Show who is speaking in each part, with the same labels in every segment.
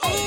Speaker 1: Ooh,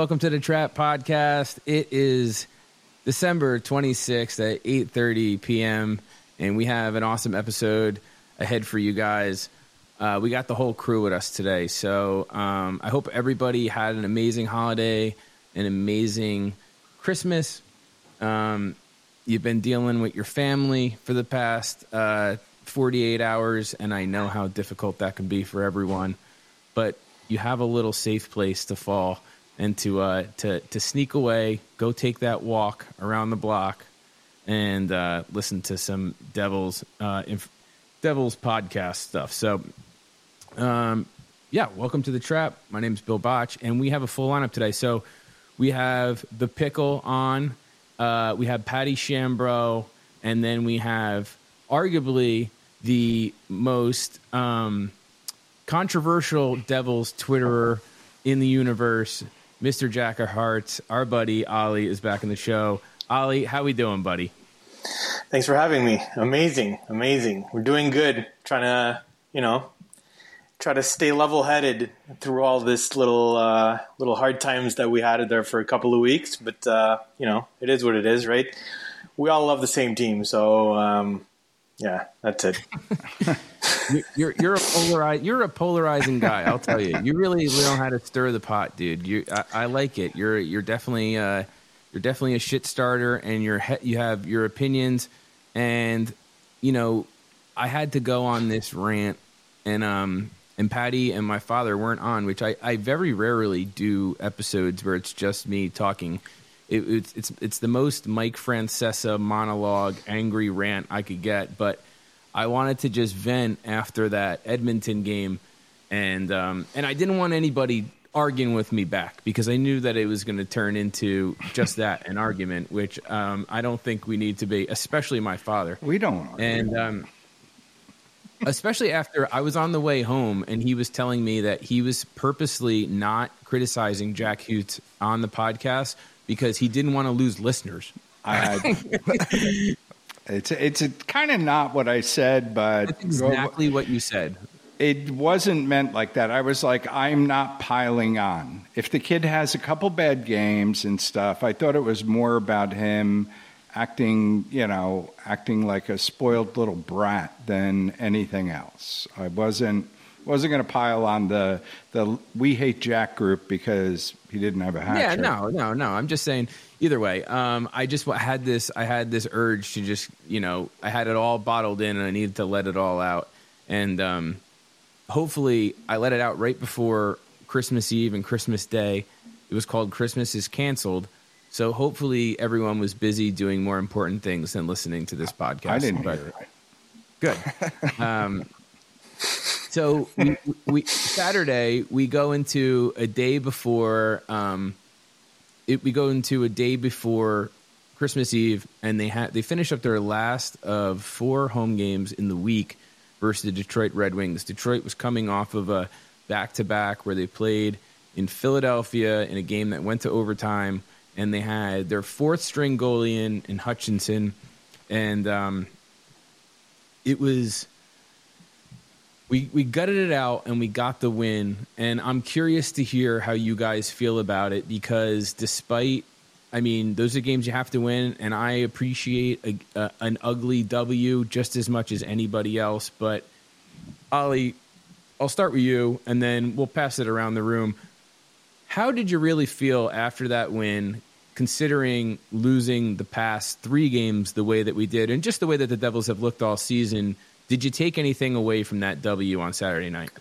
Speaker 2: Welcome to the Trap Podcast. It is December 26th at 8:30 p.m. and we have an awesome episode ahead for you guys. Uh, we got the whole crew with us today, so um, I hope everybody had an amazing holiday, an amazing Christmas. Um, you've been dealing with your family for the past uh, 48 hours, and I know how difficult that can be for everyone. But you have a little safe place to fall and to uh, to to sneak away, go take that walk around the block, and uh, listen to some Devils uh, inf- Devils podcast stuff. So, um, yeah, welcome to the Trap. My name is Bill Botch, and we have a full lineup today. So we have the Pickle on, uh, we have Paddy Chambro, and then we have arguably the most um, controversial Devils Twitterer in the universe, Mr. Jack of Harts. Our buddy Ollie is back in the show. Ollie, how we doing, buddy?
Speaker 3: Thanks for having me. Amazing, amazing. We're doing good. Trying to, you know, try to stay level-headed through all this little, uh, little hard times that we had there for a couple of weeks. But uh, you know, it is what it is, right? We all love the same team, so um, yeah, that's it.
Speaker 2: You- You're you're a polarize, you're a polarizing guy. I'll tell you. You really know how to stir the pot, dude. You I, I like it. You're you're definitely uh, you're definitely a shit starter, and you're he- you have your opinions, and you know I had to go on this rant, and um and Paddy and my father weren't on, which I I very rarely do episodes where it's just me talking. It, it's it's it's the most Mike Francesa monologue, angry rant I could get, but. I wanted to just vent after that Edmonton game, and um, and I didn't want anybody arguing with me back because I knew that it was going to turn into just that an argument, which um, I don't think we need to be, especially my father.
Speaker 4: We don't. argue.
Speaker 2: And um, especially after I was on the way home and he was telling me that he was purposely not criticizing Jack Hughes on the podcast because he didn't want to lose listeners.
Speaker 4: I, it's it's kind of not what I said, but
Speaker 2: That's exactly what you said.
Speaker 4: it wasn't meant like that. I was like, I'm not piling on. If the kid has a couple bad games and stuff, I thought it was more about him acting, you know, acting like a spoiled little brat than anything else. I wasn't wasn't going to pile on the the we hate Jack group because he didn't have a hat
Speaker 2: Yeah,
Speaker 4: trick.
Speaker 2: no, no, no. I'm just saying. Either way, um, I just had this. I had this urge to just, you know, I had it all bottled in, and I needed to let it all out. And um, hopefully, I let it out right before Christmas Eve and Christmas Day. It was called "Christmas is Canceled," so hopefully, everyone was busy doing more important things than listening to this podcast.
Speaker 4: I didn't
Speaker 2: but
Speaker 4: hear it.
Speaker 2: good. Um, So we, we Saturday we go into a day before um, it, we go into a day before Christmas Eve, and they had they finish up their last of four home games in the week versus the Detroit Red Wings. Detroit was coming off of a back to back where they played in Philadelphia in a game that went to overtime, and they had their fourth string goalie in, in Hutchinson, and um, it was we we gutted it out and we got the win. And i'm curious to hear how you guys feel about it because despite i mean those are games you have to win. And i appreciate a, a, an ugly w just as much as anybody else. But ollie i'll start with you and then we'll pass it around the room. How did you really feel after that win considering losing the past three games the way that we did and just the way that the devils have looked all season did you take anything away from that W on Saturday night?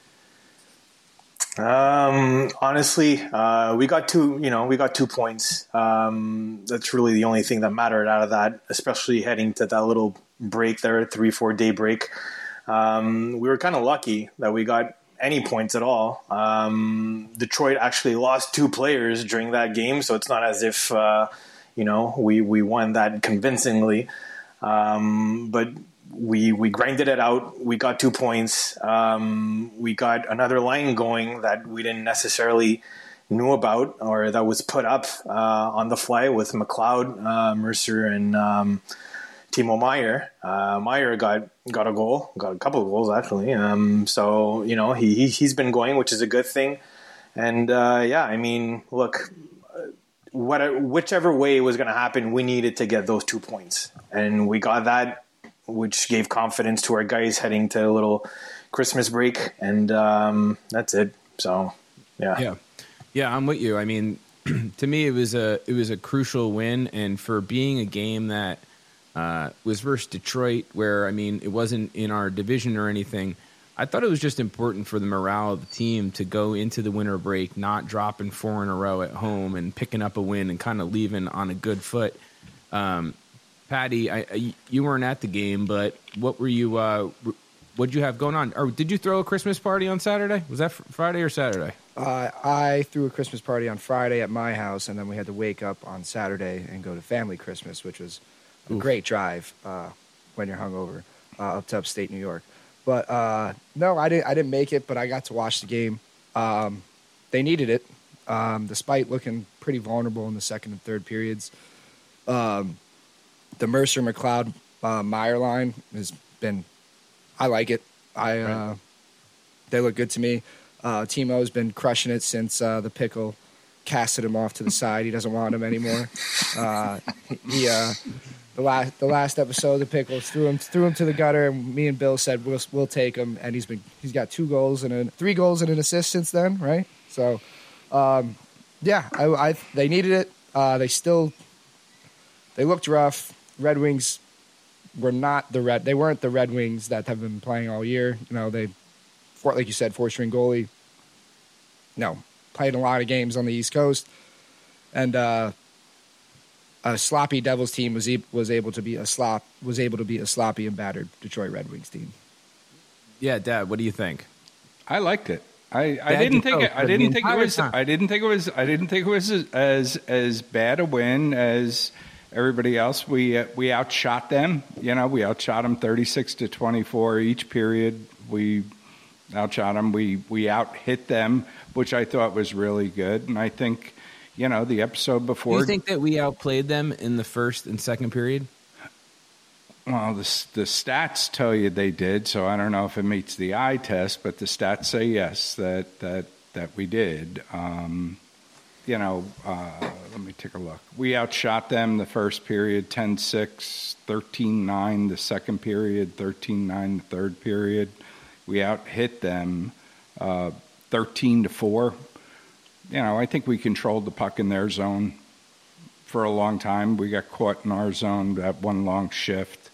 Speaker 3: Um, honestly, uh, we got two. You know, we got two points. Um, that's really the only thing that mattered out of that, especially heading to that little break there, three four day break. Um, we were kind of lucky that we got any points at all. Um, Detroit actually lost two players during that game, so it's not as if uh, you know we we won that convincingly. Um, but we we grinded it out. We got two points. Um, we got another line going that we didn't necessarily knew about or that was put up uh, on the fly with McLeod, uh, Mercer, and um, Timo Meier. Uh, Meier got got a goal, got a couple of goals actually. Um, so you know he, he he's been going, which is a good thing. And uh, yeah, I mean, look, what whichever way it was going to happen, we needed to get those two points, and we got that which gave confidence to our guys heading to a little Christmas break, and um, that's it. So, yeah,
Speaker 2: yeah, yeah. I'm with you. I mean, to me, it was a it was a crucial win, and for being a game that uh, was versus Detroit, where I mean, it wasn't in our division or anything. I thought it was just important for the morale of the team to go into the winter break not dropping four in a row at home and picking up a win and kind of leaving on a good foot. Um, Paddy, I, I, you weren't at the game, but what were you? Uh, what did you have going on? Or did you throw a Christmas party on Saturday? Was that Friday or Saturday?
Speaker 5: Uh, I threw a Christmas party on Friday at my house, and then we had to wake up on Saturday and go to family Christmas, which was a Oof. great drive uh, when you're hungover uh, up to upstate New York. But uh, no, I didn't. I didn't make it, but I got to watch the game. Um, they needed it, um, despite looking pretty vulnerable in the second and third periods. Um, the Mercer McLeod uh, Meier line has been. I like it. I right. uh, they look good to me. Uh, Timo has been crushing it since uh, the pickle casted him off to the side. He doesn't want him anymore. Uh, he uh, the last the last episode, the pickle threw him threw him to the gutter, and me and Bill said we'll we'll take him, and he's been he's got two goals and a, three goals and an assist since then, right? So, um, yeah, I, I, they needed it. Uh, they still they looked rough. Red Wings were not the red. They weren't the Red Wings that have been playing all year. You know, they, like you said, four string goalie. No, played a lot of games on the East Coast, and uh, a sloppy Devils team was e- was able to be a slop was able to be a sloppy and battered Detroit Red Wings team.
Speaker 2: Yeah, Dad, what do you think?
Speaker 4: I liked it. I, I didn't think it, I didn't think it was time. I didn't think it was I didn't think it was as as, as bad a win as everybody else. We uh, we outshot them. You know, we outshot them 36 to 24 each period. We outshot them. We we outhit them, which I thought was really good. And I think, you know, the episode before.
Speaker 2: Do you think that we outplayed them in the first and second period?
Speaker 4: Well, the the stats tell you they did, so I don't know if it meets the eye test, but the stats say yes that that that we did. Um, you know, uh, let me take a look. We outshot them the first period 10 6, 13 9 the second period, 13 9 the third period. We out hit them uh, 13 to 4. You know, I think we controlled the puck in their zone for a long time. We got caught in our zone that one long shift.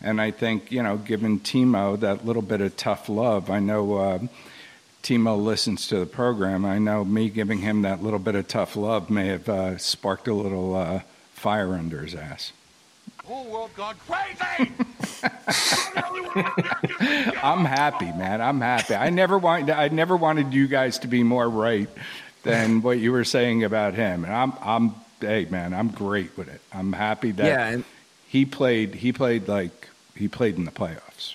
Speaker 4: And I think, you know, given Timo that little bit of tough love, I know. Uh, Timo listens to the program, I know me giving him that little bit of tough love may have uh, sparked a little uh, fire under his ass.
Speaker 6: whole world gone crazy. I'm the only one out there giving a shit.
Speaker 4: I'm happy, man. I'm happy. I never want. I never wanted you guys to be more right than what you were saying about him. And I'm, I'm, hey, man, I'm great with it. I'm happy that
Speaker 2: Yeah, and
Speaker 4: he played. He played like he played in the playoffs.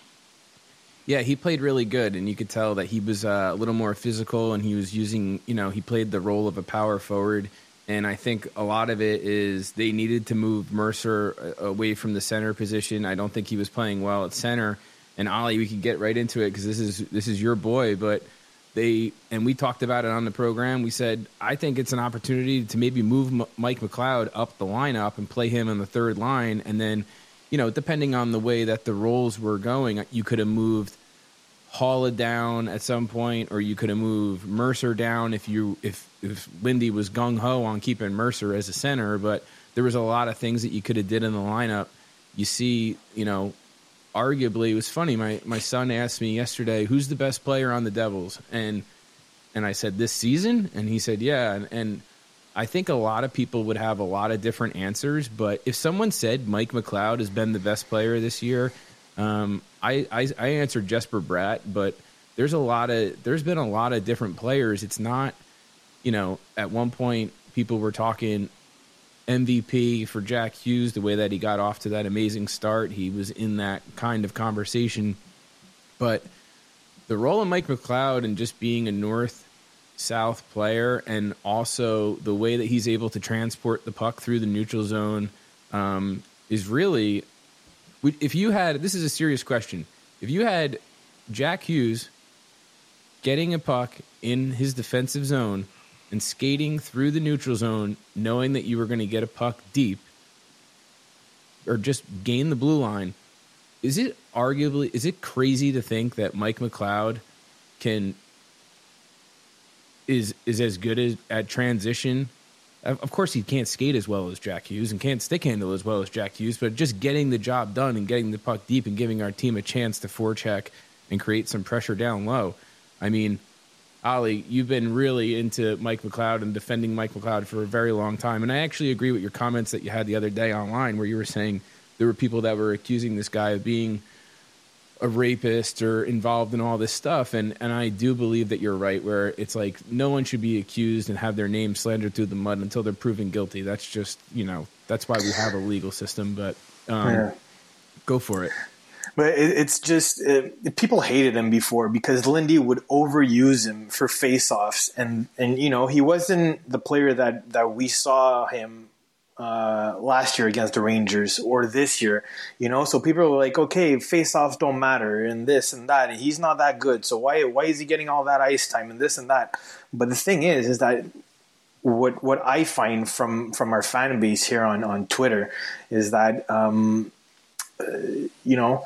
Speaker 2: Yeah, he played really good, and you could tell that he was uh, a little more physical, and he was using, you know, he played the role of a power forward. And I think a lot of it is they needed to move Mercer uh, away from the center position. I don't think he was playing well at center. And Ollie, we could get right into it because this is this is your boy, but they and we talked about it on the program. We said I think it's an opportunity to maybe move M- Mike McLeod up the lineup and play him on the third line, and then you know depending on the way that the roles were going, you could have moved Haula down at some point, or you could have moved Mercer down if you if if Lindy was gung ho on keeping Mercer as a center. But there was a lot of things that you could have did in the lineup. You see, you know, arguably it was funny. My my son asked me yesterday, "Who's the best player on the Devils?" and and I said this season, and he said, "Yeah." And, and I think a lot of people would have a lot of different answers. But if someone said Mike McLeod has been the best player this year, um, I, I I answered Jesper Bratt. But there's a lot of there's been a lot of different players. It's not, you know, at one point people were talking MVP for Jack Hughes, the way that he got off to that amazing start. He was in that kind of conversation. But the role of Mike McLeod and just being a north south player, and also the way that he's able to transport the puck through the neutral zone um, is really. If you had, this is a serious question. If you had Jack Hughes getting a puck in his defensive zone and skating through the neutral zone, knowing that you were going to get a puck deep or just gain the blue line, is it arguably is it crazy to think that Mike McLeod can is is as good as at transition? Of course, he can't skate as well as Jack Hughes and can't stick handle as well as Jack Hughes, but just getting the job done and getting the puck deep and giving our team a chance to forecheck and create some pressure down low. I mean, Ollie, you've been really into Mike McLeod and defending Mike McLeod for a very long time. And I actually agree with your comments that you had the other day online where you were saying there were people that were accusing this guy of being a rapist or involved in all this stuff. And, and I do believe that you're right, where it's like no one should be accused and have their name slandered through the mud until they're proven guilty. That's just, you know, that's why we have a legal system. But um,
Speaker 3: Yeah.
Speaker 2: go for it.
Speaker 3: But it, it's just uh, people hated him before because Lindy would overuse him for face-offs, and and you know he wasn't the player that that we saw him uh, last year against the Rangers or this year. You know, so people are like, okay, face-offs don't matter, and this and that. And he's not that good, so why why is he getting all that ice time and this and that? But the thing is, is that what what I find from from our fan base here on on Twitter is that um, uh, you know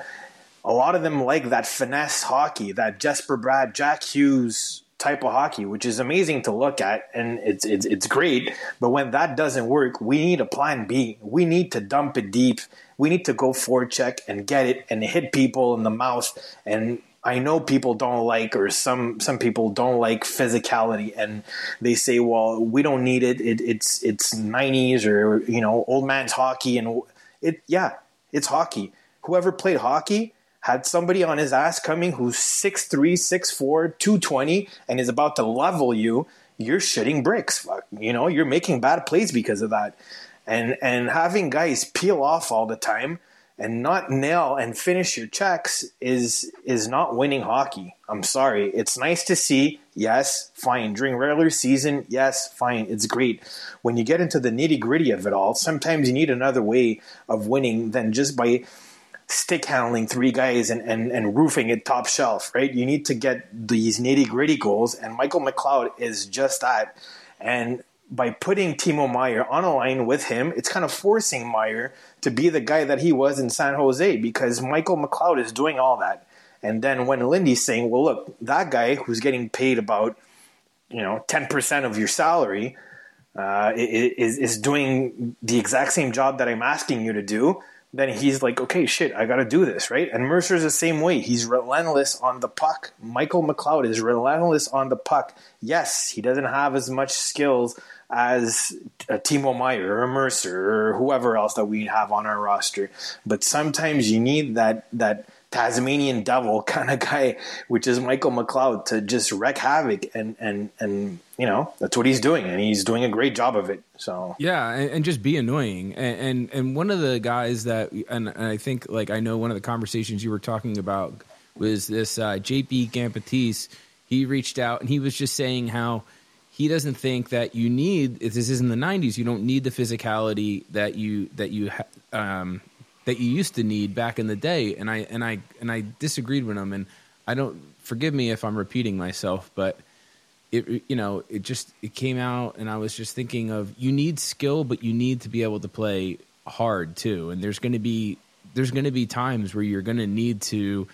Speaker 3: a lot of them like that finesse hockey, that Jesper Bratt, Jack Hughes type of hockey, which is amazing to look at and it's it's it's great. But when that doesn't work, we need a plan B. We need to dump it deep. We need to go forecheck and get it and hit people in the mouth. And I know people don't like, or some some people don't like physicality, and they say, "Well, we don't need it. it it's it's '90s or you know old man's hockey." And it, yeah, it's hockey. Whoever played hockey had somebody on his ass coming who's 6'3", 6'4", 220, and is about to level you, you're shitting bricks. You know, you're making bad plays because of that. And and having guys peel off all the time and not nail and finish your checks is is not winning hockey. I'm sorry. It's nice to see, yes, fine. During regular season, yes, fine. It's great. When you get into the nitty gritty of it all, sometimes you need another way of winning than just by stick handling three guys and, and, and roofing it top shelf, right? You need to get these nitty gritty goals, and Michael McLeod is just that. And by putting Timo Meier on a line with him, it's kind of forcing Meier to be the guy that he was in San Jose because Michael McLeod is doing all that. And then when Lindy's saying, well, look, that guy who's getting paid about, you know, 10% of your salary uh, is, is doing the exact same job that I'm asking you to do, then he's like, okay, shit, I got to do this, right? And Mercer's the same way. He's relentless on the puck. Michael McLeod is relentless on the puck. Yes, he doesn't have as much skills as a Timo Meier or Mercer or whoever else that we have on our roster, but sometimes you need that that Tasmanian devil kind of guy, which is Michael McLeod, to just wreak havoc, and and and you know that's what he's doing, and he's doing a great job of it. So
Speaker 2: Yeah, and, and just be annoying. And, and and one of the guys that, and, and I think like I know one of the conversations you were talking about was this uh, JP Gambatis. He reached out and he was just saying how he doesn't think that you need. If this is in the '90s, you don't need the physicality that you that you um, that you used to need back in the day. And I and I and I disagreed with him. And I don't forgive me if I'm repeating myself, but it you know it just it came out and i was just thinking of you need skill but you need to be able to play hard too and there's going to be there's going to be times where you're going to need to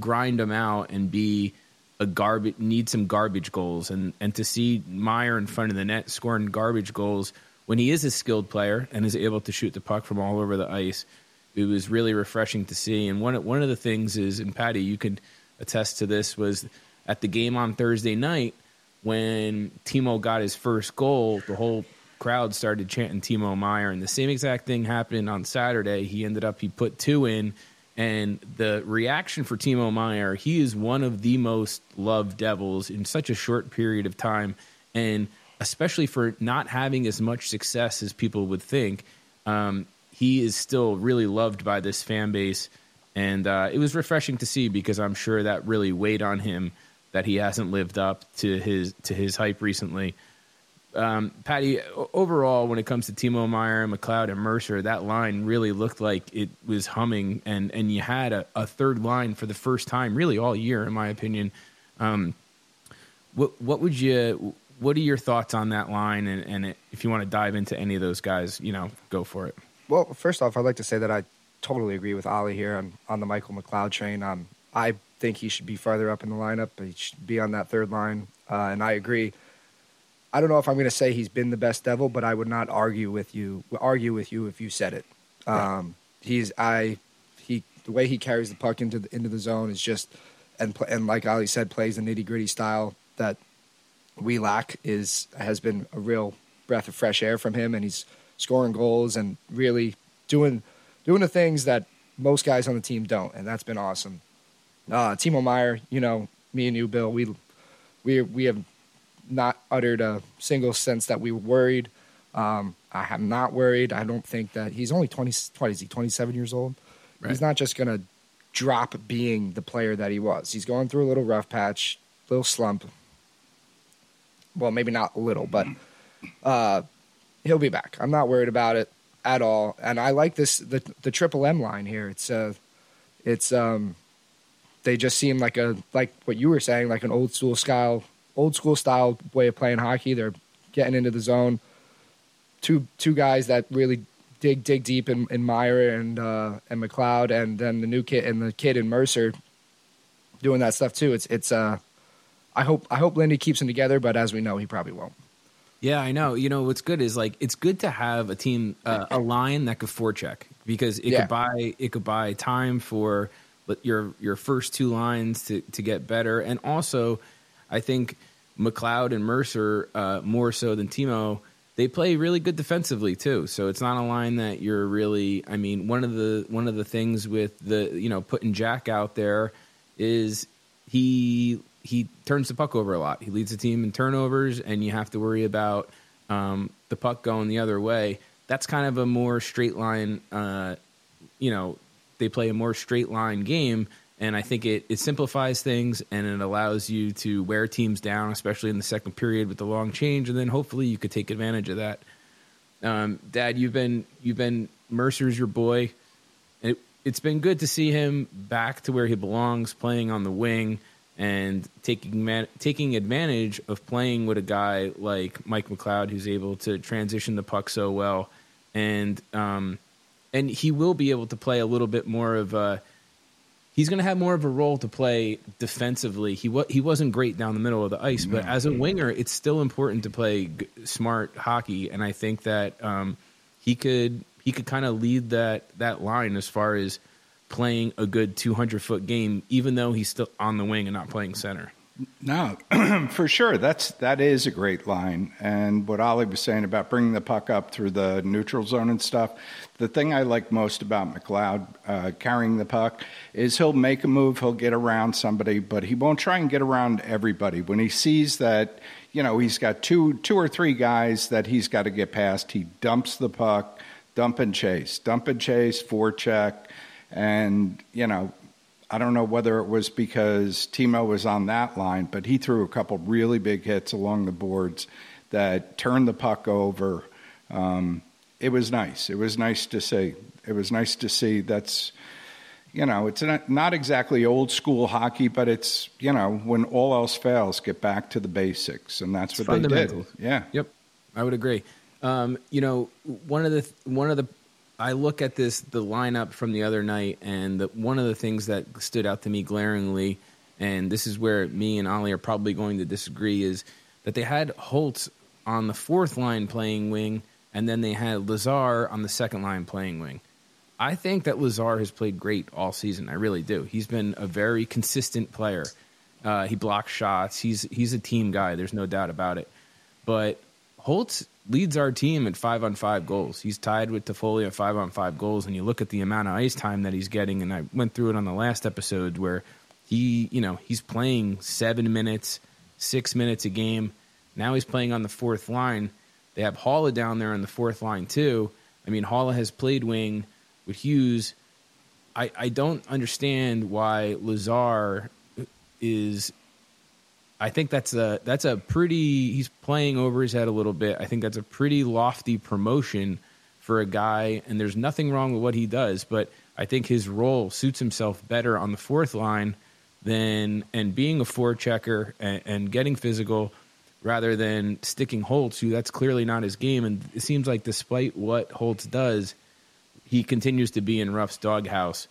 Speaker 2: grind them out and be a garbage need some garbage goals and and to see Meier in front of the net scoring garbage goals when he is a skilled player and is able to shoot the puck from all over the ice it was really refreshing to see. And one one of the things is and Paddy you could attest to this was at the game on Thursday night when Timo got his first goal, the whole crowd started chanting Timo Meier, and the same exact thing happened on Saturday. He ended up he put two in, and the reaction for Timo Meier, he is one of the most loved Devils in such a short period of time, and especially for not having as much success as people would think, um, he is still really loved by this fan base, and uh, it was refreshing to see because I'm sure that really weighed on him that he hasn't lived up to his to his hype recently. Um, Paddy, overall, when it comes to Timo Meier, McLeod, and Mercer, that line really looked like it was humming, and and you had a, a third line for the first time, really all year, in my opinion. Um, what what would you? What are your thoughts on that line? And, and if you want to dive into any of those guys, you know, go for it.
Speaker 5: Well, first off, I'd like to say that I totally agree with Ollie here on, on the Michael McLeod train. Um, I think he should be farther up in the lineup. He should be on that third line, uh, and I agree. I don't know if I'm going to say he's been the best Devil, but I would not argue with you. Argue with you if you said it. Um, he's I he the way he carries the puck into the, into the zone is just and and like Ollie said, plays the nitty gritty style that we lack is has been a real breath of fresh air from him, and he's scoring goals and really doing doing the things that most guys on the team don't, and that's been awesome. Uh, Timo Meier, you know, me and you, Bill, we we we have not uttered a single sense that we were worried. Um, I am not worried. I don't think that he's only 20, what is he, 27 years old? He's not just going to drop being the player that he was. He's going through a little rough patch, little slump. Well, maybe not a little, but uh, he'll be back. I'm not worried about it at all. And I like this the the triple M line here. It's uh, it's um, they just seem like a like what you were saying, like an old school style, old school style way of playing hockey. They're getting into the zone. Two two guys that really dig dig deep in, in Meier and uh, and McLeod, and then the new kid and the kid in Mercer doing that stuff too. It's it's uh, I hope I hope Lindy keeps them together, but as we know, he probably won't.
Speaker 2: Yeah, I know. You know what's good is like it's good to have a team, uh, a line that could forecheck because it
Speaker 5: Yeah.
Speaker 2: could buy it could buy time for your your first two lines to to get better, and also I think McLeod and Mercer uh, more so than Timo. They play really good defensively too, so it's not a line that you're really. I mean, one of the one of the things with the you know putting Jack out there is he he turns the puck over a lot. He leads the team in turnovers, and you have to worry about um, the puck going the other way. That's kind of a more straight line. Uh, you know, they play a more straight line game, and I think it it simplifies things and it allows you to wear teams down, especially in the second period with the long change, and then hopefully you could take advantage of that. Um, Dad, you've been you've been Mercer's your boy. It, it's been good to see him back to where he belongs, playing on the wing and taking man, taking advantage of playing with a guy like Mike McLeod, who's able to transition the puck so well, and um, and he will be able to play a little bit more of a. He's going to have more of a role to play defensively. He wa- he wasn't great down the middle of the ice, but as a winger, it's still important to play g- smart hockey, and I think that um, he could he could kind of lead that that line as far as playing a good 200 foot game, even though he's still on the wing and not playing center.
Speaker 4: No, for sure. That's that is a great line. And what Ollie was saying about bringing the puck up through the neutral zone and stuff. The thing I like most about McLeod uh, carrying the puck is he'll make a move, he'll get around somebody, but he won't try and get around everybody. When he sees that, you know, he's got two two or three guys that he's got to get past, he dumps the puck, dump and chase, dump and chase, forecheck, and you know I don't know whether it was because Timo was on that line, but he threw a couple really big hits along the boards that turned the puck over. Um, it was nice. It was nice to see. It was nice to see. That's you know, it's not, not exactly old school hockey, but it's you know when all else fails, get back to the basics, and that's
Speaker 2: It's
Speaker 4: what they did. Yeah.
Speaker 2: Yep, I would agree. Um, you know, one of the one of the I look at this the lineup from the other night, and the, one of the things that stood out to me glaringly, and this is where me and Ollie are probably going to disagree, is that they had Holtz on the fourth line playing wing, and then they had Lazar on the second line playing wing. I think that Lazar has played great all season. I really do. He's been a very consistent player. Uh, he blocks shots. He's he's a team guy. There's no doubt about it. But Holtz leads our team at five on five goals. He's tied with Toffoli at five on five goals. And you look at the amount of ice time that he's getting, and I went through it on the last episode where he, you know, he's playing seven minutes, six minutes a game. Now he's playing on the fourth line. They have Haula down there on the fourth line too. I mean, Haula has played wing with Hughes. I, I don't understand why Lazar is I think that's a that's a pretty he's playing over his head a little bit. I think that's a pretty lofty promotion for a guy and there's nothing wrong with what he does, but I think his role suits himself better on the fourth line than and being a forechecker and, and getting physical rather than sticking Holtz, who that's clearly not his game. And it seems like despite what Holtz does, he continues to be in Ruff's doghouse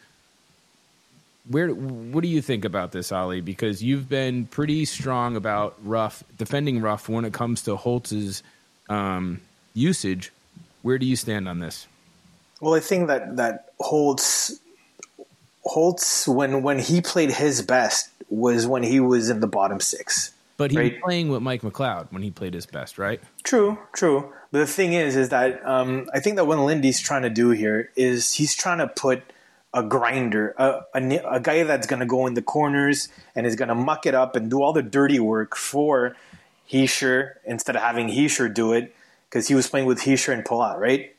Speaker 2: where what do you think about this, Ollie? Because you've been pretty strong about Ruff defending Ruff when it comes to Holtz's um, usage. Where do you stand on this?
Speaker 3: Well, I think that that Holtz Holtz when when he played his best was when he was in the bottom six.
Speaker 2: But he was playing with Mike McLeod when he played his best, right?
Speaker 3: True, true. But the thing is, is that um, I think that what Lindy's trying to do here is he's trying to put a grinder, a, a, a guy that's going to go in the corners and is going to muck it up and do all the dirty work for Hischier instead of having Hischier do it because he was playing with Hischier and Palat, right?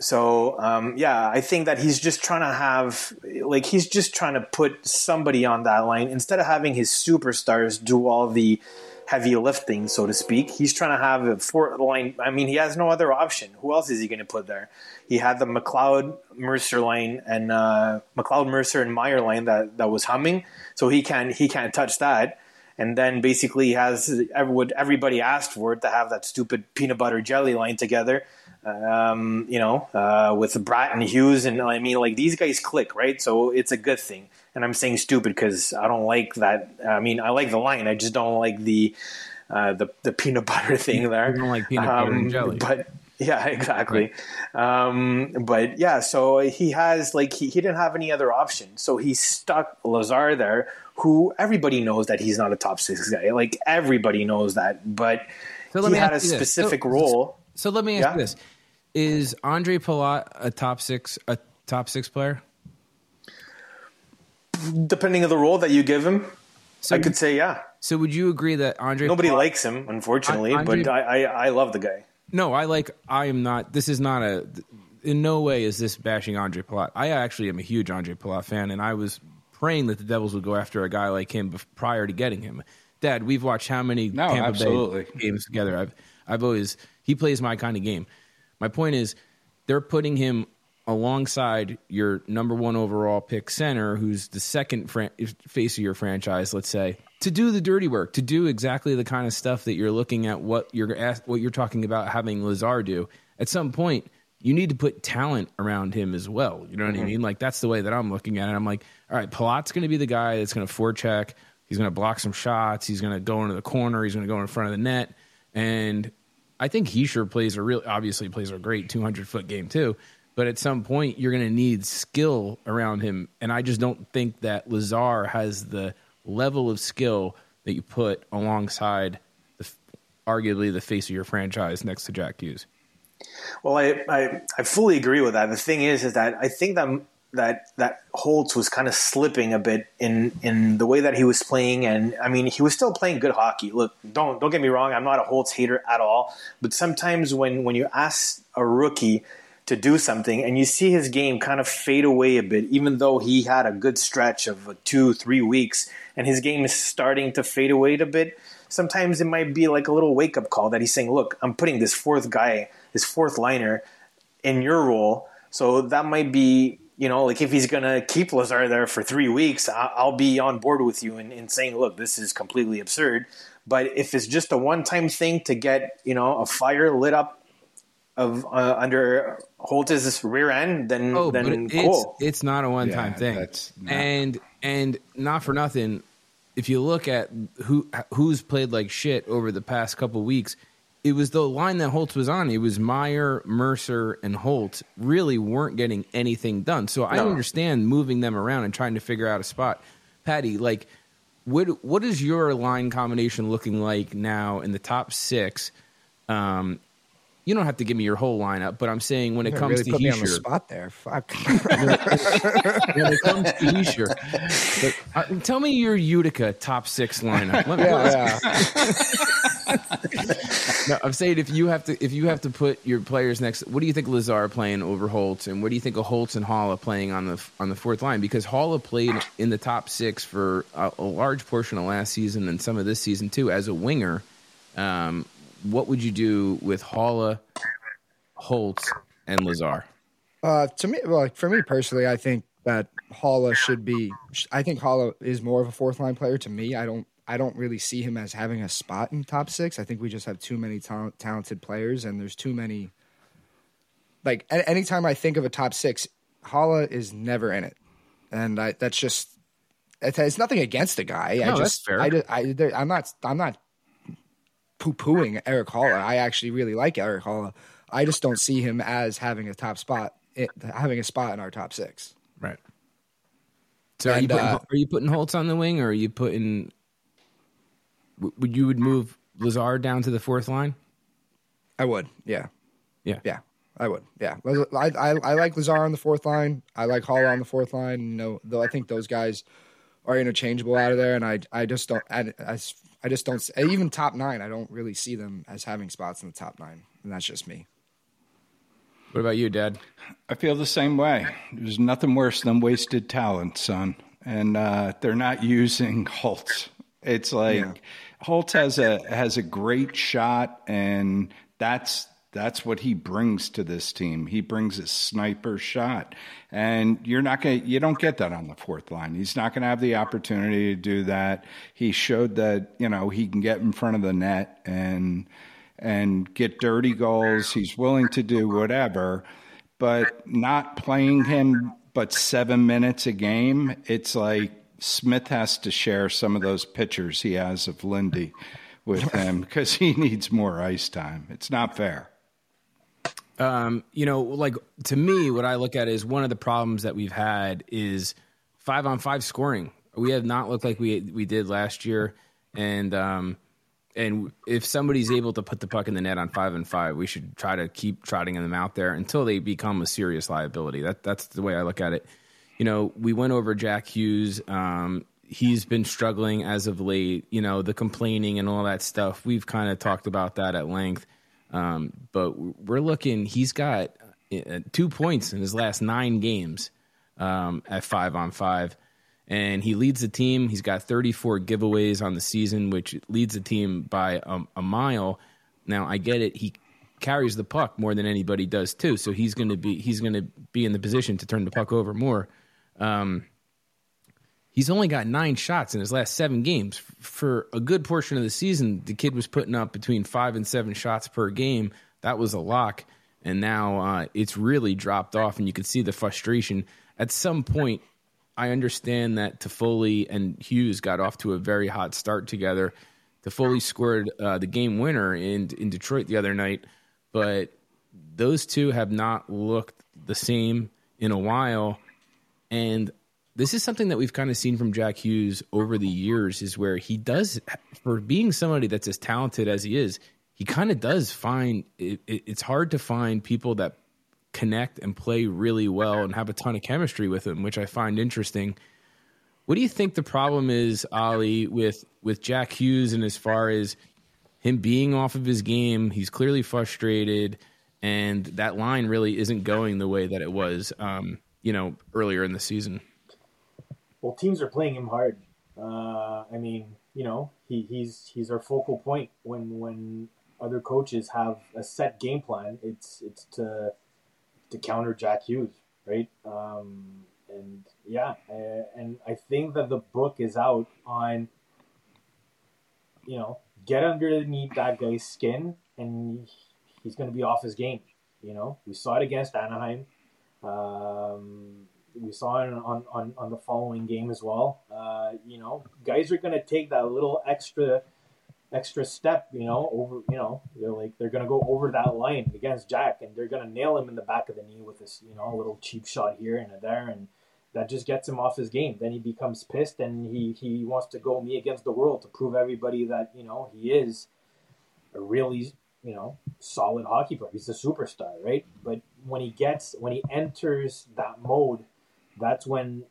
Speaker 3: So um, yeah, I think that he's just trying to have like he's just trying to put somebody on that line instead of having his superstars do all the heavy lifting, so to speak. He's trying to have a fourth line. I mean, he has no other option. Who else is he going to put there? He had the McLeod Mercer line and uh, McLeod Mercer and Meier line that that was humming, so he can he can't touch that. And then basically he has what everybody asked for it to have that stupid peanut butter jelly line together um, you know, uh, with Bratt and Hughes, and I mean, like these guys click, right? So it's a good thing. And I'm saying stupid because I don't like that. I mean, I like the line, I just don't like the uh, the the peanut butter thing there.
Speaker 2: You don't like peanut butter and
Speaker 3: Um,
Speaker 2: jelly.
Speaker 3: but yeah, exactly. Um, but yeah, so he has like he, he didn't have any other option, so he stuck Lazar there, who everybody knows that he's not a top six guy. Like everybody knows that, but
Speaker 2: So let
Speaker 3: he
Speaker 2: me
Speaker 3: had a
Speaker 2: ask you this.
Speaker 3: specific
Speaker 2: So-
Speaker 3: role.
Speaker 2: So let me ask
Speaker 3: Yeah.
Speaker 2: you this: Is Andre Palat a top six a top six player?
Speaker 3: depending on the role that you give him,
Speaker 2: So
Speaker 3: I could say yeah.
Speaker 2: So would you agree that Andre?
Speaker 3: Nobody
Speaker 2: Palat-
Speaker 3: likes him, unfortunately,
Speaker 2: Andre-
Speaker 3: but I, I I love the guy.
Speaker 2: No, I like. I am not. This is not a. In no way is this bashing Andre Palat. I actually am a huge Andre Palat fan, and I was praying that the Devils would go after a guy like him prior to getting him. Dad, we've watched how many
Speaker 4: No,
Speaker 2: Tampa
Speaker 4: absolutely.
Speaker 2: Bay games together. I've I've always he plays my kind of game. My point is, they're putting him alongside your number one overall pick center, who's the second fran- face of your franchise, let's say, to do the dirty work, to do exactly the kind of stuff that you're looking at what you're ask, what you're talking about having Lazar do. At some point, you need to put talent around him as well. You know what I mm-hmm. mean? Like that's the way that I'm looking at it. I'm like, all right, Palat's going to be the guy that's going to forecheck. He's going to block some shots. He's going to go into the corner. He's going to go in front of the net. And I think he sure plays a real obviously plays a great 200 foot game too. But at some point, you're going to need skill around him, and I just don't think that Lazar has the level of skill that you put alongside the, arguably the face of your franchise next to Jack Hughes.
Speaker 3: Well, I, I I fully agree with that. The thing is, is that I think that that that Holtz was kind of slipping a bit in in the way that he was playing, and I mean, he was still playing good hockey. Look, don't don't get me wrong, I'm not a Holtz hater at all, but sometimes when when you ask a rookie to do something and you see his game kind of fade away a bit, even though he had a good stretch of uh, two three weeks, and his game is starting to fade away a bit. Sometimes it might be like a little wake up call that he's saying, "Look, I'm putting this fourth guy, this fourth liner, in your role." So that might be you know, like if he's going to keep Lazar there for three weeks, I'll be on board with you in, in saying, look, this is completely absurd. But if it's just a one time thing to get, you know, a fire lit up of uh, under Holtz's rear end, then,
Speaker 2: Oh,
Speaker 3: then
Speaker 2: but
Speaker 3: cool.
Speaker 2: it's it's not a one time
Speaker 4: Yeah,
Speaker 2: thing.
Speaker 4: that's not-
Speaker 2: and and not for nothing. If you look at who who's played like shit over the past couple weeks, it was the line that Holtz was on. It was Meier, Mercer, and Holt really weren't getting anything done. So I
Speaker 3: No.
Speaker 2: understand moving them around and trying to figure out a spot. Paddy, like, what what is your line combination looking like now in the top six? Um, you don't have to give me your whole lineup, but I'm saying when it comes
Speaker 5: really
Speaker 2: to
Speaker 5: put me on the spot there. Fuck.
Speaker 2: when it comes to Hischier. But, uh, tell me your Utica top six lineup. Let me,
Speaker 5: yeah, yeah.
Speaker 2: no, I'm saying if you have to if you have to put your players next, what do you think Lazar playing over Holtz, and what do you think of Holtz and Haula playing on the on the fourth line? Because Haula played in the top six for a, a large portion of last season and some of this season too as a winger. Um, what would you do with Haula, Holtz, and Lazar?
Speaker 5: Uh, to me, like for me personally, I think that Haula should be. I think Haula is more of a fourth line player. To me, I don't. I don't really see him as having a spot in top six. I think we just have too many talent, talented players, and there's too many. Like a- anytime I think of a top six, Haula is never in it, and I, that's just. It's, it's nothing against the guy. I
Speaker 2: No, that's
Speaker 5: just,
Speaker 2: fair.
Speaker 5: I, I, I'm not. I'm not poo pooing Erik Haula. I actually really like Erik Haula. I just don't see him as having a top spot, it, having a spot in our top six.
Speaker 2: Right. So are you, putting,
Speaker 5: uh,
Speaker 2: are you putting Holtz on the wing, or are you putting? Would you would move Lazar down to the fourth line?
Speaker 5: I would, yeah,
Speaker 2: Yeah.
Speaker 5: yeah, I would, yeah. I, I, I like Lazar on the fourth line. I like Hall on the fourth line. No, though I think those guys are interchangeable out of there, and I, I just don't, I, I, I just don't. Even top nine, I don't really see them as having spots in the top nine, and that's just me.
Speaker 2: What about you, Dad?
Speaker 4: I feel the same way. There's nothing worse than wasted talent, son. And uh, they're not using Holtz. It's like
Speaker 5: Yeah.
Speaker 4: Holtz has a has a great shot, and that's that's what he brings to this team. He brings a sniper shot, and you're not going to you don't get that on the fourth line. He's not going to have the opportunity to do that. He showed that you know he can get in front of the net and and get dirty goals. He's willing to do whatever, but not playing him but seven minutes a game, it's like Smith has to share some of those pictures he has of Lindy with him because he needs more ice time. It's not fair.
Speaker 2: Um, you know, like to me, what I look at is one of the problems that we've had is five on five scoring. We have not looked like we we did last year, and um, and if somebody's able to put the puck in the net on five and five, we should try to keep trotting them out there until they become a serious liability. That that's the way I look at it. You know, we went over Jack Hughes. Um, he's been struggling as of late. You know, the complaining and all that stuff. We've kind of talked about that at length. Um, but we're looking. He's got uh, two points in his last nine games um, at five on five, and he leads the team. He's got 34 giveaways on the season, which leads the team by a, a mile. Now I get it. He carries the puck more than anybody does too, so he's going to be he's going to be in the position to turn the puck over more. Um, he's only got nine shots in his last seven games. For a good portion of the season, the kid was putting up between five and seven shots per game. That was a lock. And now uh, it's really dropped off, and you can see the frustration. At some point, I understand that Toffoli and Hughes got off to a very hot start together. Toffoli scored uh, the game winner in in Detroit the other night, but those two have not looked the same in a while. And this is something that we've kind of seen from Jack Hughes over the years is where he does, for being somebody that's as talented as he is, he kind of does find it, it, it's hard to find people that connect and play really well and have a ton of chemistry with him, which I find interesting. What do you think the problem is, Ollie, with with Jack Hughes and as far as him being off of his game? He's clearly frustrated, and that line really isn't going the way that it was, um, you know, earlier in the season.
Speaker 3: Well, teams are playing him hard. Uh, I mean, you know, he, he's he's our focal point when when other coaches have a set game plan. It's it's to to counter Jack Hughes, right? Um, and yeah, and I think that the book is out on, you know, get underneath that guy's skin, and he's going to be off his game. You know, we saw it against Anaheim. Um, we saw it on, on, on the following game as well. Uh, you know, guys are going to take that little extra extra step. You know, over you know they're like they're going to go over that line against Jack, and they're going to nail him in the back of the knee with this you know a little cheap shot here and there, and that just gets him off his game. Then he becomes pissed, and he he wants to go me against the world to prove everybody that you know he is a really you know solid hockey player. He's a superstar, right? But when he gets when he enters that mode, that's when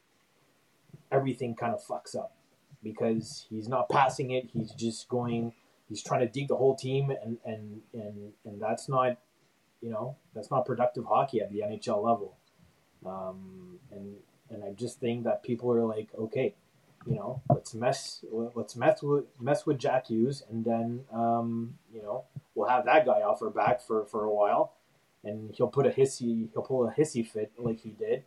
Speaker 3: everything kind of fucks up because he's not passing it. He's just going. He's trying to dig the whole team, and and and and that's not, you know, that's not productive hockey at the NHL level. Um, and and I just think that people are like, okay, you know, let's mess let's mess with mess with Jack Hughes, and then um, you know we'll have that guy off our back for for a while, and he'll put a hissy he'll pull a hissy fit like he did.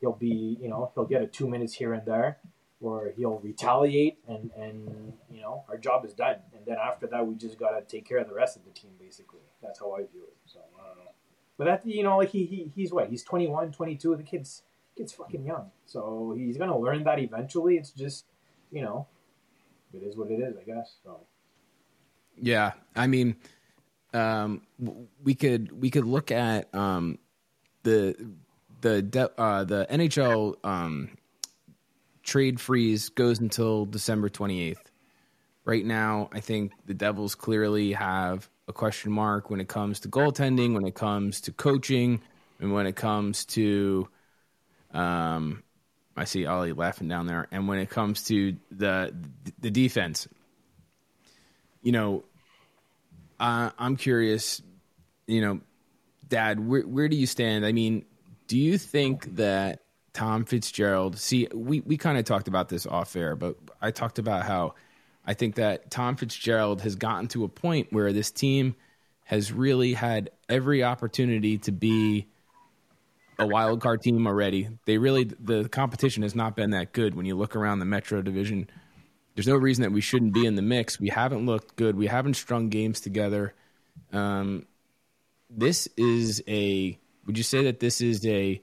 Speaker 3: He'll be you know he'll get a two minutes here and there, or he'll retaliate, and and you know our job is done. And then after that, we just gotta take care of the rest of the team. Basically, that's how I view it. So I don't know. But that you know like he, he he's what he's 21, 22. The kid's kid's fucking young, so he's gonna learn that eventually. It's just you know it is what it is, I guess. So
Speaker 2: Yeah, I mean, um, we could we could look at um, the the uh, the NHL um, trade freeze goes until December twenty eighth. Right now, I think the Devils clearly have a question mark when it comes to goaltending, when it comes to coaching, and when it comes to um, I see Ollie laughing down there, and when it comes to the the defense, you know, uh, I'm curious, you know, Dad, where where do you stand? I mean, do you think that Tom Fitzgerald? See, we we kind of talked about this off air, but I talked about how I think that Tom Fitzgerald has gotten to a point where this team has really had every opportunity to be a wild card team already. They really the competition has not been that good when you look around the Metro division. There's no reason that we shouldn't be in the mix. We haven't looked good. We haven't strung games together. Um, this is a. Would you say that this is a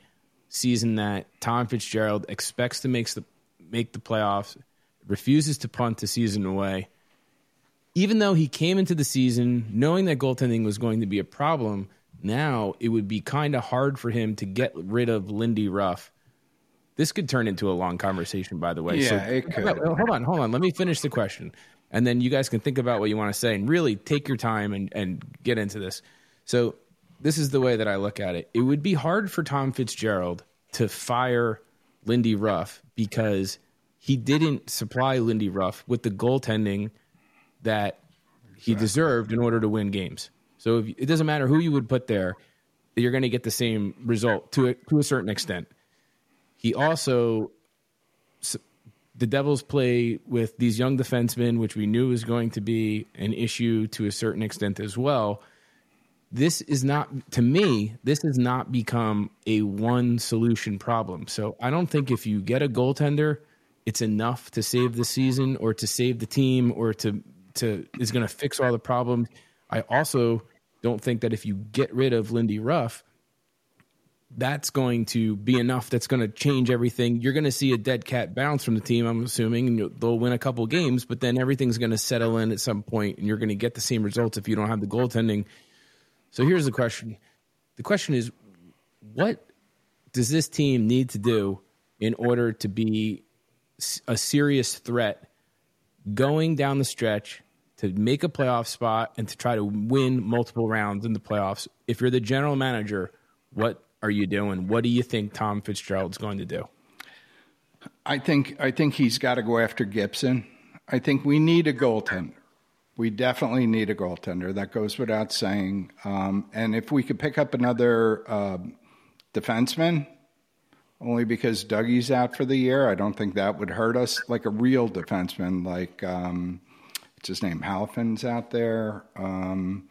Speaker 2: season that Tom Fitzgerald expects to make the make the playoffs, refuses to punt the season away, even though he came into the season knowing that goaltending was going to be a problem? Now it would be kind of hard for him to get rid of Lindy Ruff. This could turn into a long conversation, by the way.
Speaker 4: Yeah,
Speaker 2: so,
Speaker 4: it could.
Speaker 2: Hold on, hold on. Let me finish the question, and then you guys can think about what you want to say and really take your time and, and get into this. So, this is the way that I look at it. It would be hard for Tom Fitzgerald to fire Lindy Ruff because he didn't supply Lindy Ruff with the goaltending that he deserved in order to win games. So if, it doesn't matter who you would put there, you're going to get the same result to a, to a certain extent. He also, the Devils play with these young defensemen, which we knew was going to be an issue to a certain extent as well. This is not, to me, this has not become a one solution problem. So I don't think if you get a goaltender, it's enough to save the season or to save the team or to to is going to fix all the problems. I also don't think that if you get rid of Lindy Ruff, that's going to be enough that's going to change everything. You're going to see a dead cat bounce from the team, I'm assuming, and they'll win a couple games, but then everything's going to settle in at some point, and you're going to get the same results if you don't have the goaltending. So here's the question: the question is, what does this team need to do in order to be a serious threat going down the stretch to make a playoff spot and to try to win multiple rounds in the playoffs? If you're the general manager, what are you doing? What do you think Tom Fitzgerald's going to do?
Speaker 4: I think I think he's got to go after Gibson. I think we need a goaltender. We definitely need a goaltender. That goes without saying. Um, and if we could pick up another um defenseman, only because Dougie's out for the year, I don't think that would hurt us. Like a real defenseman, like um, what's his name, Halfin's out there. Um,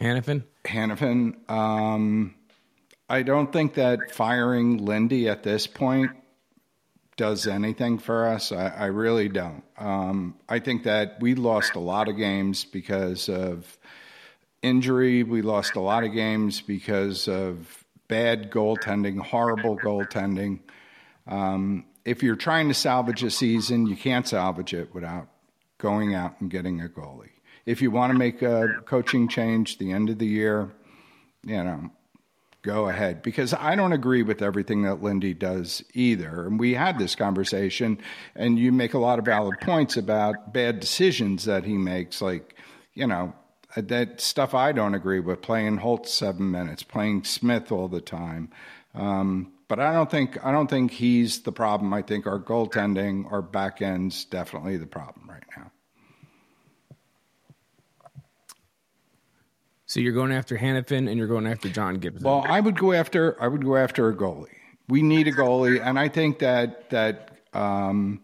Speaker 2: Hanifin?
Speaker 4: Hanifin. Um, I don't think that firing Lindy at this point does anything for us. I, I really don't. Um, I think that we lost a lot of games because of injury. We lost a lot of games because of bad goaltending, horrible goaltending. Um, if you're trying to salvage a season, you can't salvage it without going out and getting a goalie. If you want to make a coaching change the end of the year, you know, go ahead because I don't agree with everything that Lindy does either. And we had this conversation, and you make a lot of valid points about bad decisions that he makes, like, you know, that stuff I don't agree with playing Holt seven minutes, playing Smith all the time. Um, but I don't think I don't think he's the problem. I think our goaltending, our back end's definitely the problem right now.
Speaker 2: So you're going after Hanifin and you're going after John Gibson.
Speaker 4: Well, I would go after I would go after a goalie. We need a goalie, and I think that that um,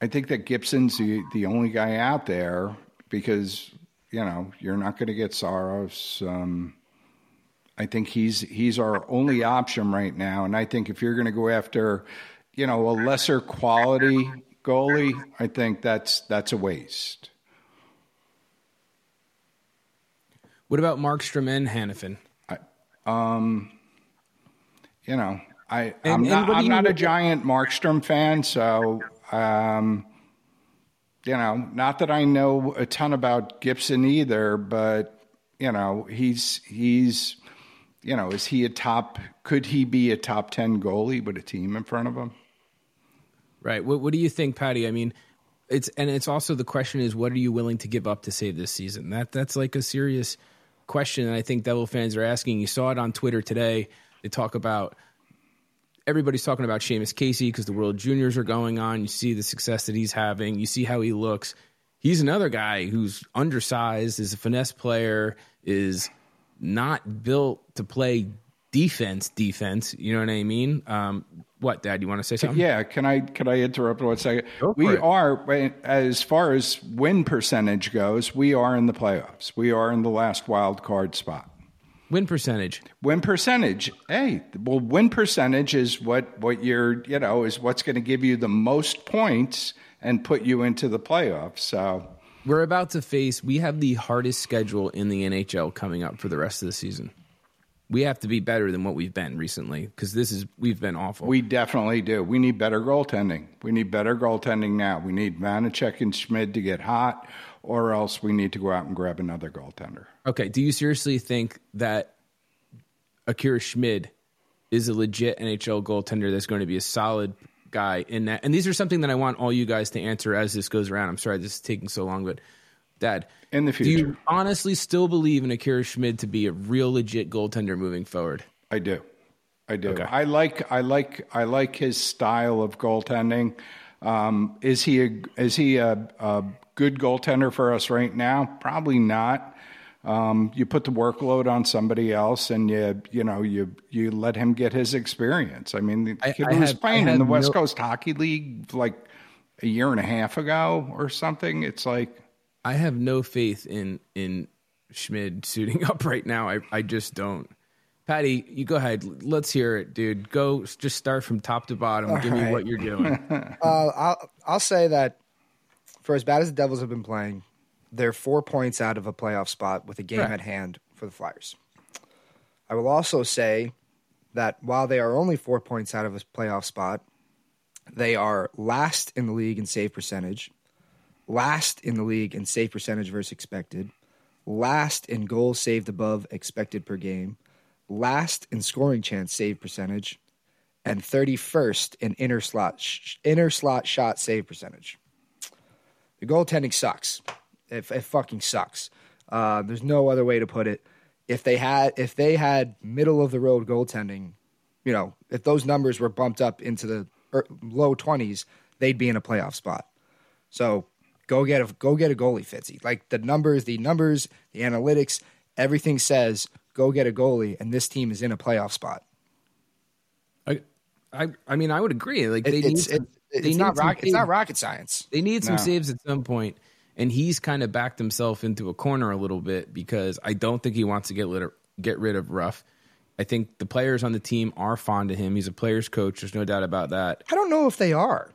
Speaker 4: I think that Gibson's the the only guy out there because you know you're not going to get Saros. Um, I think he's he's our only option right now, and I think if you're going to go after you know a lesser quality goalie, I think that's that's a waste.
Speaker 2: What about Markstrom and Hanifin?
Speaker 4: you know, I
Speaker 2: And-
Speaker 4: I'm not I'm not a giant Markstrom fan, so um, you know, not that I know a ton about Gibson either, but you know, he's he's you know, is he a top? Could he be a top ten goalie with a team in front of him?
Speaker 2: Right. What What do you think, Paddy? I mean, it's and it's also the question is what are you willing to give up to save this season? That that's like a serious question, and I think Devil fans are asking. You saw it on Twitter today. They talk about everybody's talking about Seamus Casey because the World Juniors are going on. You see the success that he's having. You see how he looks. He's another guy who's undersized, is a finesse player, is not built to play defense. Defense. You know what I mean? Um, what, Dad? You want to say something?
Speaker 4: Yeah, can I can I interrupt one second? We
Speaker 2: it.
Speaker 4: are as far as win percentage goes, we are in the playoffs. We are in the last wild card spot.
Speaker 2: Win percentage.
Speaker 4: Win percentage. Hey, well, win percentage is what what you're you know is what's going to give you the most points and put you into the playoffs. So
Speaker 2: We're about to face. We have the hardest schedule in the NHL coming up for the rest of the season. We have to be better than what we've been recently because this is we've been awful.
Speaker 4: we definitely do. We need better goaltending. We need better goaltending now. We need Vanecek and Schmid to get hot, or else we need to go out and grab another goaltender.
Speaker 2: okay. Do you seriously think that Akira Schmid is a legit NHL goaltender that's going to be a solid guy in that? And these are something that I want all you guys to answer as this goes around. I'm sorry this is taking so long, but Dad,
Speaker 4: In the future.
Speaker 2: do you honestly still believe in Akira Schmid to be a real legit goaltender moving forward?
Speaker 4: I do. I do.
Speaker 2: Okay.
Speaker 4: I like I like I like his style of goaltending. Um, is he a is he a, a good goaltender for us right now? Probably not. Um, you put the workload on somebody else, and you you know you you let him get his experience. I mean, the
Speaker 2: I-
Speaker 4: kid
Speaker 2: I
Speaker 4: was
Speaker 2: have-
Speaker 4: playing in the West
Speaker 2: no-
Speaker 4: Coast Hockey League like a year and a half ago or something. It's like
Speaker 2: I have no faith in in Schmid suiting up right now. I I just don't. Paddy, you go ahead. Let's hear it, dude. Go. Just start from top to bottom. Give me what you're doing.
Speaker 5: Uh, I'll I'll say that for as bad as the Devils have been playing, they're four points out of a playoff spot with a game
Speaker 2: Right.
Speaker 5: at hand for the Flyers. I will also say that while they are only four points out of a playoff spot, they are last in the league in save percentage, last in the league in save percentage versus expected, last in goals saved above expected per game, last in scoring chance save percentage, and 31st in inner slot sh- inner slot shot save percentage. The goaltending sucks. It, it fucking sucks. Uh, there's no other way to put it. If they had if they had middle of the road goaltending, you know, if those numbers were bumped up into the er, low 20s, they'd be in a playoff spot. So go get a go get a goalie, Fitzy. Like the numbers, the numbers, the analytics, everything says go get a goalie, and this team is in a playoff spot.
Speaker 2: I, I, I mean, I would agree. Like they
Speaker 5: It-
Speaker 2: need,
Speaker 5: it's
Speaker 2: some-
Speaker 5: it-
Speaker 2: they need
Speaker 5: not rock, it's not rocket science.
Speaker 2: They need some
Speaker 4: No.
Speaker 2: saves at some point, and he's kind of backed himself into a corner a little bit because I don't think he wants to get rid of, get rid of Ruff. I think the players on the team are fond of him. He's a player's coach. There's no doubt about that.
Speaker 5: I don't know if they are.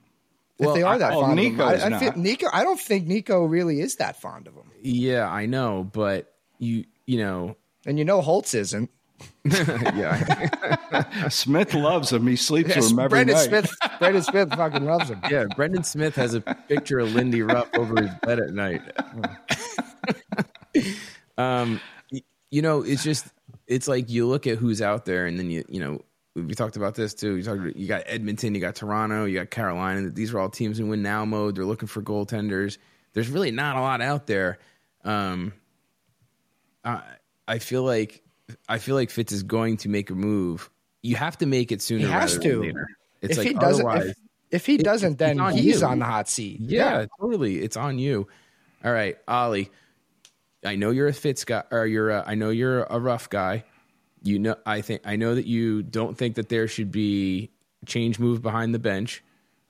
Speaker 2: Well,
Speaker 5: if they are
Speaker 2: I-
Speaker 5: that
Speaker 4: oh,
Speaker 5: fond of him.
Speaker 4: Nico's
Speaker 5: I, I feel. Nico, I don't think Nico really is that fond of him.
Speaker 2: Yeah, I know, but you, you know,
Speaker 5: And you know Holtz isn't.
Speaker 2: yeah,
Speaker 4: Smith loves him. He sleeps
Speaker 5: Yes,
Speaker 4: with him every
Speaker 5: Brendan
Speaker 4: night.
Speaker 5: Smith. Brendan Smith fucking loves him.
Speaker 2: yeah. Brendan Smith has a picture of Lindy Ruff over his bed at night. um, you know, it's just it's like you look at who's out there, and then you you know we talked about this too. You talked you got Edmonton, you got Toronto, you got Carolina. These are all teams in win now mode. They're looking for goaltenders. There's really not a lot out there. Um, I I feel like I feel like Fitz is going to make a move. You have to make it sooner.
Speaker 5: He has to.
Speaker 2: later. It's
Speaker 5: if
Speaker 2: like
Speaker 5: he doesn't, if, if he doesn't, then
Speaker 2: on
Speaker 5: he's
Speaker 2: you.
Speaker 5: on the hot seat.
Speaker 2: yeah, totally. It's on you. All right, Ollie. I know you're a Fitz guy, or you're. A, I know you're a rough guy. You know, I think I know that you don't think that there should be change move behind the bench,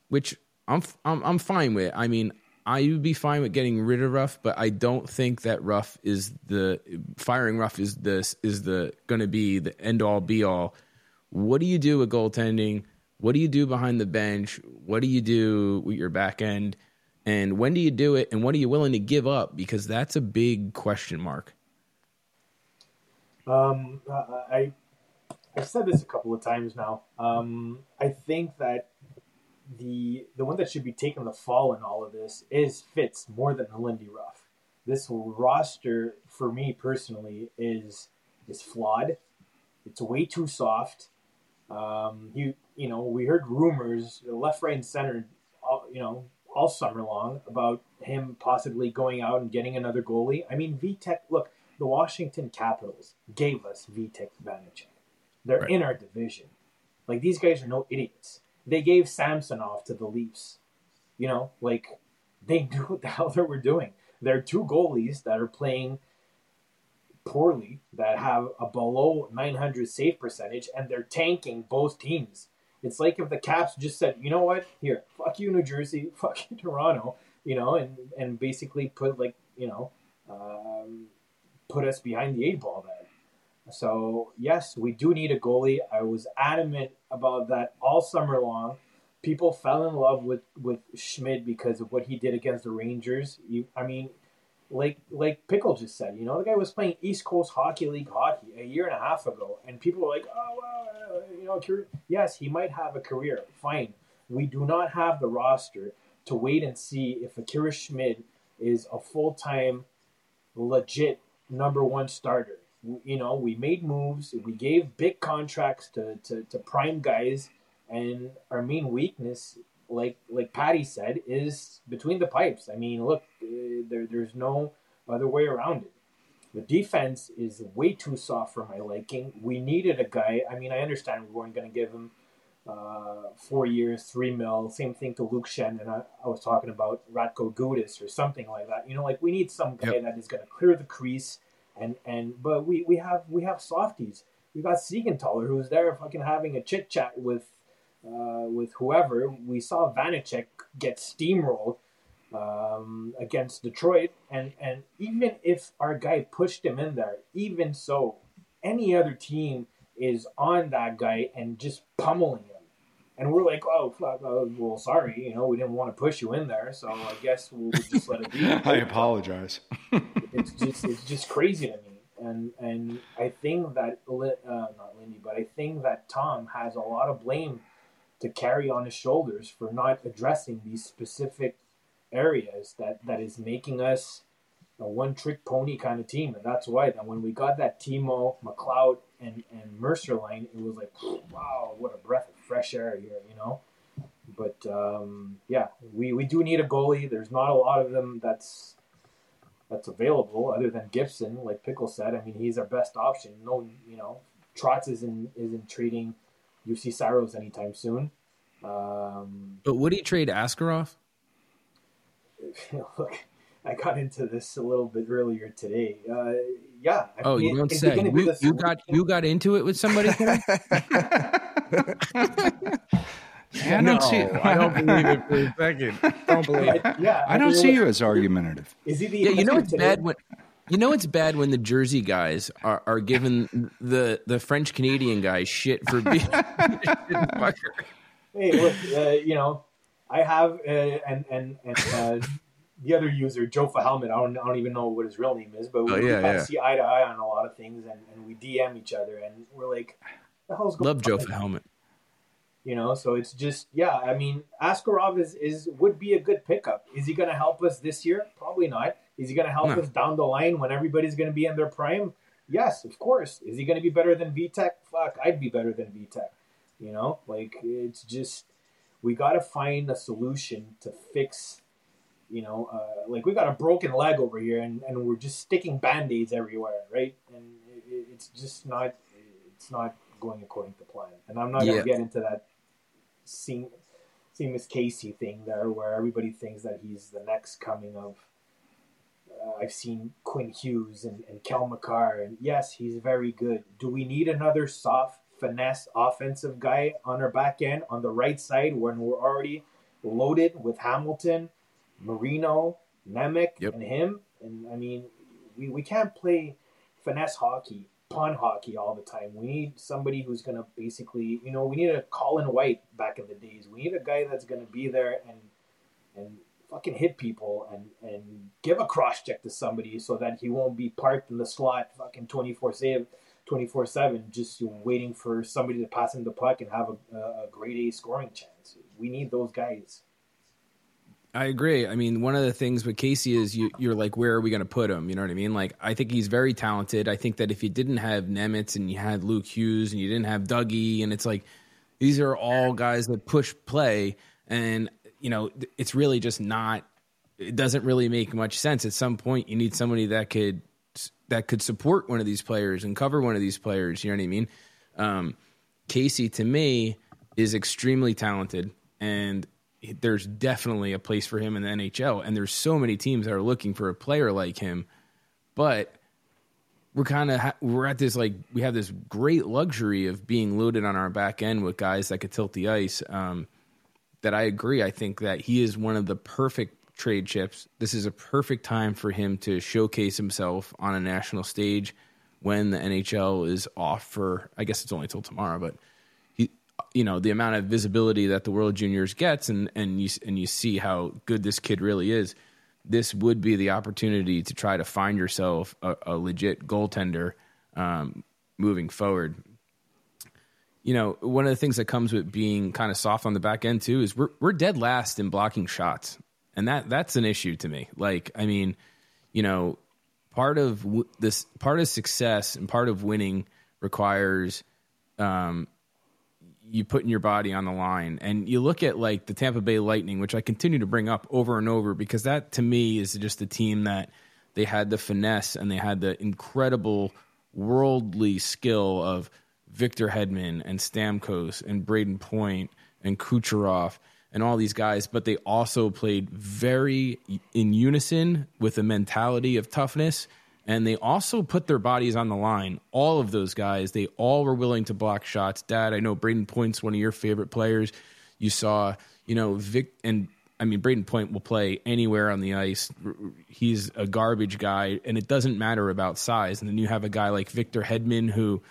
Speaker 2: which I'm I'm I'm fine with. I mean, I would be fine with getting rid of Ruff, but I don't think that Ruff is the firing Ruff is this is the going to be the end all be all. What do you do with goaltending? What do you do behind the bench? What do you do with your back end? And when do you do it? And what are you willing to give up? Because that's a big question mark.
Speaker 3: Um, I, I've said this a couple of times now. Um, I think that the the one that should be taking the fall in all of this is Fitz more than Lindy Ruff. This roster, for me personally, is is flawed. It's way too soft. Um, you you know we heard rumors left, right, and center. All, you know all summer long about him possibly going out and getting another goalie. I mean, Vitek. Look, the Washington Capitals gave us Vitek Vanecek. They're
Speaker 2: Right.
Speaker 3: in our division. Like these guys are no idiots. They gave Samsonov to the Leafs. You know, like they knew what the hell they were doing. They're two goalies that are playing poorly, that have a below 900 save percentage, and they're tanking both teams. It's like if the Caps just said, you know what, here, fuck you, New Jersey, fuck you, Toronto, you know, and and basically put like, you know, um, put us behind the eight ball then. So yes, we do need a goalie. I was adamant about that all summer long. People fell in love with with Schmid because of what he did against the Rangers. You, I mean, like like Pickle just said, you know, the guy was playing East Coast Hockey League hockey a year and a half ago, and people were like, oh, well, you know, yes, he might have a career. Fine, we do not have the roster to wait and see if Akira Schmid is a full time, legit number one starter. You know, we made moves, we gave big contracts to, to, to prime guys, and our main weakness, like like Paddy said, is between the pipes. I mean, look, uh, there, there's no other way around it. The defense is way too soft for my liking. We needed a guy. I mean, I understand we weren't going to give him uh, four years, three mil. Same thing to Luke Schenn, and I, I was talking about Radko Gudas or something like that. You know, like we need some guy
Speaker 2: Yep.
Speaker 3: that is going to clear the crease, and and but we we have we have softies. We got Siegenthaler who's there, fucking having a chit chat with uh, with whoever. We saw Vanecek get steamrolled um, against Detroit, and and even if our guy pushed him in there, even so, any other team is on that guy and just pummeling him. And we're like, oh, fuck, oh, well, sorry, you know, we didn't want to push you in there, so I guess we'll just let it be.
Speaker 4: I apologize.
Speaker 3: It's just, it's just crazy to me. and and I think that uh, not Lindy, but I think that Tom has a lot of blame to carry on his shoulders for not addressing these specific areas that that is making us a one trick pony kind of team, and that's why that when we got that Timo, McLeod, and and Mercer line, it was like, wow, what a breath of fresh air here, you know. But um, yeah, we, we do need a goalie. There's not a lot of them that's that's available other than Gibson, like Pickle said. I mean, he's our best option. No, you know, Trotz isn't isn't trading Juuse Saros anytime soon. Um,
Speaker 2: But would he trade Askarov?
Speaker 3: look, I got into this a little bit earlier today. Uh, yeah. I
Speaker 2: Oh,
Speaker 3: mean,
Speaker 2: you don't
Speaker 3: is
Speaker 2: say. You, you got you got into it with somebody. Corey?
Speaker 4: Yeah, I don't see.
Speaker 2: I don't believe it for a second.
Speaker 5: Don't believe it.
Speaker 3: yeah,
Speaker 4: I don't see you as argumentative.
Speaker 3: Is he the
Speaker 2: Yeah, you know it's bad when you know it's bad when the Jersey guys are, are giving the the French Canadian guys shit for being.
Speaker 3: hey, look, uh, you know, I have uh, and and and uh, the other user, Joe Fahelmet. I don't, I don't even know what his real name is, but we,
Speaker 2: Oh, yeah,
Speaker 3: kind
Speaker 2: yeah.
Speaker 3: of see eye to eye on a lot of things, and, and we DM each other, and we're like, "The hell's going
Speaker 2: Love Joe
Speaker 3: on?"
Speaker 2: helmet.
Speaker 3: You know, so it's just yeah. I mean, Askarov is is would be a good pickup. Is he going to help us this year? Probably not. Is he going to help
Speaker 2: No.
Speaker 3: us down the line when everybody's going to be in their prime? Yes, of course. Is he going to be better than Vitek? Fuck, I'd be better than Vitek. You know, like it's just we got to find a solution to fix. You know, uh, like we got a broken leg over here, and, and we're just sticking band aids everywhere, right? And it, it- it's just not it's not going according to plan. And I'm not
Speaker 2: Yeah.
Speaker 3: gonna get into that seam Seamus Casey thing there, where everybody thinks that he's the next coming of. Uh, I've seen Quinn Hughes and, and Cale Makar, and yes, he's very good. Do we need another soft finesse offensive guy on our back end on the right side when we're already loaded with Hamilton, Marino, Nemec,
Speaker 2: Yep.
Speaker 3: and him? And I mean, we, we can't play finesse hockey, pawn hockey all the time. We need somebody who's going to basically, you know, we need a Colin White back in the days. We need a guy that's going to be there and and fucking hit people and and give a cross check to somebody so that he won't be parked in the slot fucking 24 7 24 7 just waiting for somebody to pass him the puck and have a, a, a grade A scoring chance. We need those guys.
Speaker 2: I agree. I mean, one of the things with Casey is you, you're like, where are we going to put him? You know what I mean? Like, I think he's very talented. I think that if you didn't have Nemec and you had Luke Hughes and you didn't have Dougie, and it's like, these are all guys that push play, and you know, it's really just not. It doesn't really make much sense. At some point, you need somebody that could that could support one of these players and cover one of these players. You know what I mean? Um, Casey, to me, is extremely talented, and there's definitely a place for him in the NHL. And there's so many teams that are looking for a player like him, but we're kind of we're at this like we have this great luxury of being loaded on our back end with guys that could tilt the ice. Um, that I agree. I think that he is one of the perfect trade chips. This is a perfect time for him to showcase himself on a national stage when the NHL is off for. I guess it's only till tomorrow, but you know, the amount of visibility that the World Juniors gets, and and you and you see how good this kid really is. This would be the opportunity to try to find yourself a, a legit goaltender um, moving forward you know, one of the things that comes with being kind of soft on the back end too is we're we're dead last in blocking shots, and that that's an issue to me. Like, I mean, you know, part of w- this part of success and part of winning requires um, you putting your body on the line. And you look at like the Tampa Bay Lightning, which I continue to bring up over and over because that to me is just a team that they had the finesse and they had the incredible worldly skill of Victor Hedman and Stamkos and Brayden Point and Kucherov and all these guys, but they also played very in unison with a mentality of toughness. And they also put their bodies on the line. All of those guys, they all were willing to block shots. Dad, I know Brayden Point's one of your favorite players. You saw, you know, Vic, and I mean, Brayden Point will play anywhere on the ice. He's a garbage guy, and it doesn't matter about size. And then you have a guy like Victor Hedman who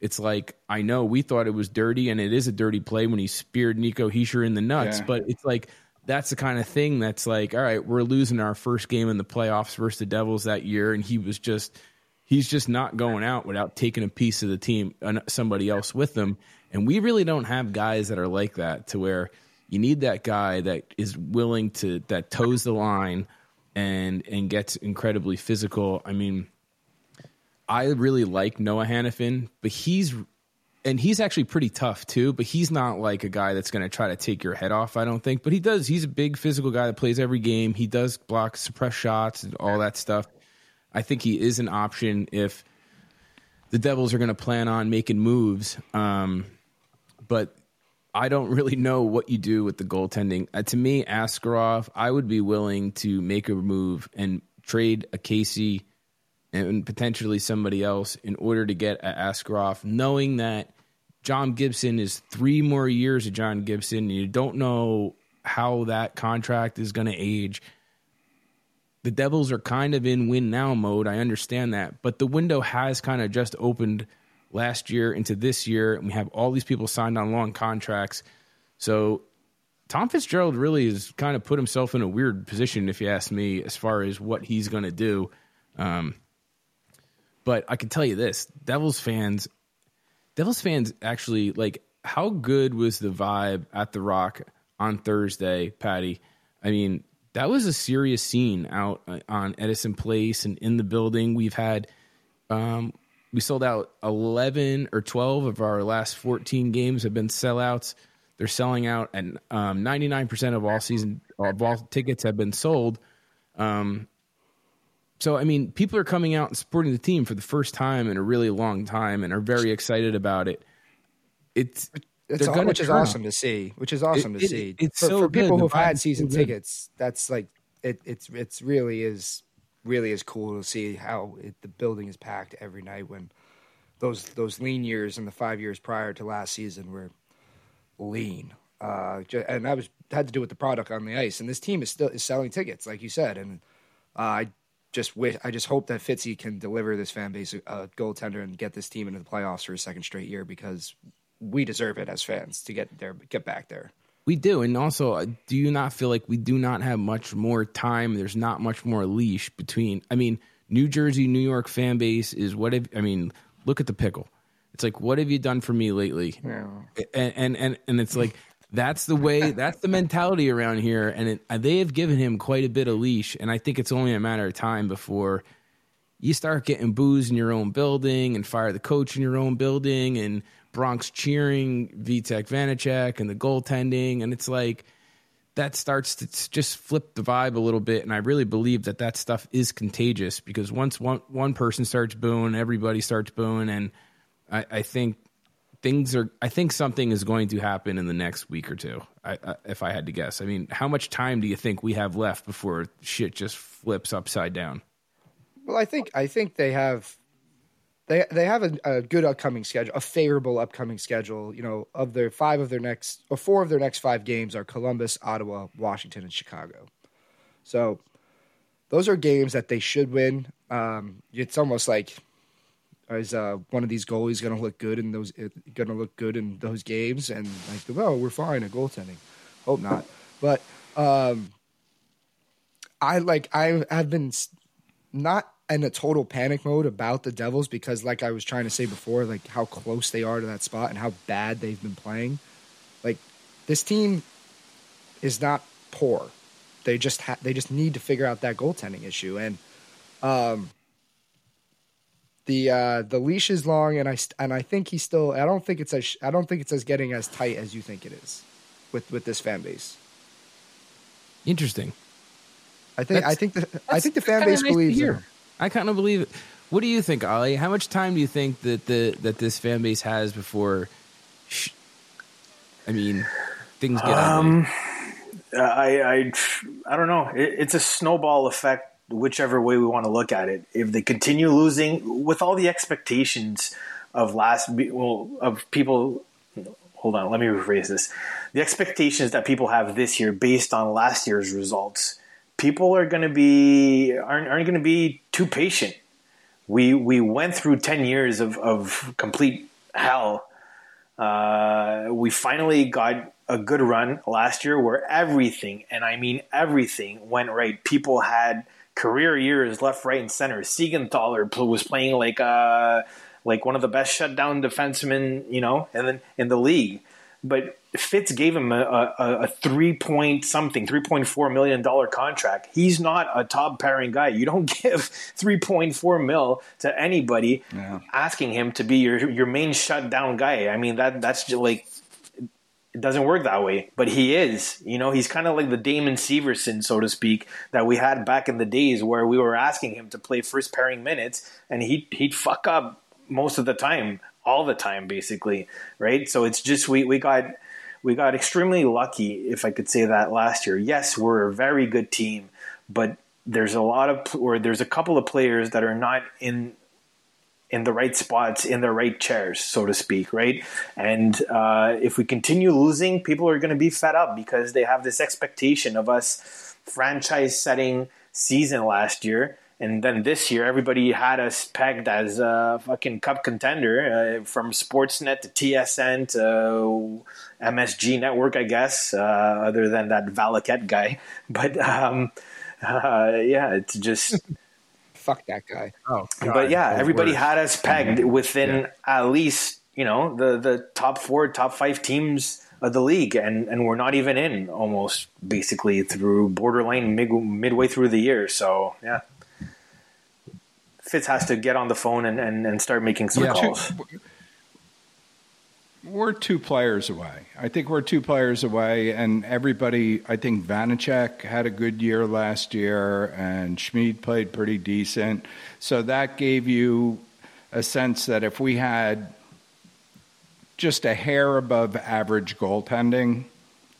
Speaker 2: it's like I know we thought it was dirty, and it is a dirty play when he speared Nico Hischier in the nuts.
Speaker 4: Yeah.
Speaker 2: But it's like that's the kind of thing that's like, all right, we're losing our first game in the playoffs versus the Devils that year, and he was just he's just not going out without taking a piece of the team, somebody else with them. And we really don't have guys that are like that to where you need that guy that is willing to that toes the line and and gets incredibly physical. I mean, I really like Noah Hanifin, but he's and he's actually pretty tough too, but he's not like a guy that's going to try to take your head off, I don't think. But he does. He's a big physical guy that plays every game. He does block, suppress shots, and all that stuff. I think he is an option if the Devils are going to plan on making moves. Um, but I don't really know what you do with the goaltending. Uh, to me, Askarov, I would be willing to make a move and trade a Casey and potentially somebody else in order to get a Askarov, knowing that John Gibson is three more years of John Gibson. You don't know how that contract is going to age. The Devils are kind of in win now mode. I understand that. But the window has kind of just opened last year into this year. And we have all these people signed on long contracts. So Tom Fitzgerald really has kind of put himself in a weird position, if you ask me, as far as what he's going to do. Um, but I can tell you this: Devils fans, Devils fans actually like. How good was the vibe at the Rock on Thursday, Paddy? I mean, that was a serious scene out uh, on Edison Place and in the building. We've had, um, we sold out eleven or twelve of our last fourteen games have been sellouts. They're selling out, and um, ninety nine percent of all season of all tickets have been sold. Um, so I mean, people are coming out and supporting the team for the first time in a really long time and are very excited about it. It's
Speaker 5: It's all, which is awesome to see. Which is awesome
Speaker 2: It-
Speaker 5: to
Speaker 2: it-
Speaker 5: see.
Speaker 2: it's
Speaker 5: for,
Speaker 2: so
Speaker 5: for people. Who've had season
Speaker 2: so
Speaker 5: tickets. That's like it. It's it's really is really is cool to see how it, the building is packed every night. When those those lean years and the five years prior to last season were lean. Uh, and that was had to do with the product on the ice. And this team is still is selling tickets, like you said. And uh, I just wish, I just hope that Fitzy can deliver this fan base a, a goaltender and get this team into the playoffs for a second straight year because we deserve it as fans to get there, get back there.
Speaker 2: We do, and also, uh, do you not feel like we do not have much more time? There's not much more leash between. I mean, New Jersey, New York fan base is what have I mean? Look at the pickle. It's like, what have you done for me lately? And and and, and it's like that's the way. That's the mentality around here, and it, uh, they have given him quite a bit of leash, and I think it's only a matter of time before you start getting boos in your own building and fire the coach in your own building and Bronx cheering Vitek Vanecek and the goaltending. And it's like that starts to just flip the vibe a little bit. And I really believe that that stuff is contagious because once one, one person starts booing, everybody starts booing. And I, I think things are, I think something is going to happen in the next week or two, I, I, if I had to guess. I mean, how much time do you think we have left before shit just flips upside down?
Speaker 5: Well, I think I think they have they they have a, a good upcoming schedule, a favorable upcoming schedule. You know, of their five of their next or four of their next five games are Columbus, Ottawa, Washington, and Chicago. So those are games that they should win. Um, it's almost like is uh, one of these goalies going to look good in those going to look good in those games? And like well we're fine at goaltending. Hope not. But um i like i have been not in a total panic mode about the devils because like i was trying to say before like how close they are to that spot and how bad they've been playing. Like this team is not poor. They just ha- they just need to figure out that goaltending issue. And um the uh the leash is long and i and i think he's still i don't think it's as i don't think it's as getting as tight as you think it is with with this fan base
Speaker 2: Interesting.
Speaker 5: i think i think the i think the fan base
Speaker 2: nice
Speaker 5: believes in
Speaker 2: hear.
Speaker 5: him.
Speaker 2: I kind of believe it. What do you think, Ollie? How much time do you think that the that this fan base has before? Sh- I mean, things get.
Speaker 3: Um, I, I, I don't know. It, it's a snowball effect, whichever way we want to look at it. If they continue losing, with all the expectations of last, well, of people. Hold on, let me rephrase this. The expectations that people have this year, based on last year's results, people are going to be aren't, aren't going to be too patient. We we went through ten years of, of complete hell uh, we finally got a good run last year where everything, and I mean everything, went right. People had career years left, right, and center. Siegenthaler was playing like uh like one of the best shutdown defensemen, you know, and then in the league. But Fitz gave him a, a, a three point something, three point four million dollar contract. He's not a top pairing guy. You don't give three point four mil to anybody
Speaker 4: Yeah.
Speaker 3: asking him to be your your main shutdown guy. I mean that that's just like it doesn't work that way. But he is. You know, he's kind of like the Damon Severson, so to speak, that we had back in the days where we were asking him to play first pairing minutes and he he'd fuck up most of the time, all the time, basically. Right? So it's just we, we got we got extremely lucky, if I could say that last year. Yes, we're a very good team, but there's a lot of or there's a couple of players that are not in in the right spots, in the right chairs, so to speak, right? And uh, if we continue losing, people are going to be fed up because they have this expectation of us franchise setting season last year. And then this year, everybody had us pegged as a fucking cup contender uh, from Sportsnet to TSN to MSG Network, I guess, uh, other than that Valiquette guy. But um, uh, yeah, it's just.
Speaker 5: Fuck that guy.
Speaker 2: Oh,
Speaker 3: but yeah,
Speaker 2: the
Speaker 3: everybody
Speaker 2: worst.
Speaker 3: had us pegged within at least you know the the top four, top five teams of the league, and and we're not even in almost basically through borderline mid, midway through the year. So yeah, Fitz has to get on the phone and and, and start making some
Speaker 2: Yeah.
Speaker 3: calls.
Speaker 4: We're two players away. I think we're two players away, and everybody. I think Vanecek had a good year last year, and Schmid played pretty decent. So that gave you a sense that if we had just a hair above average goaltending,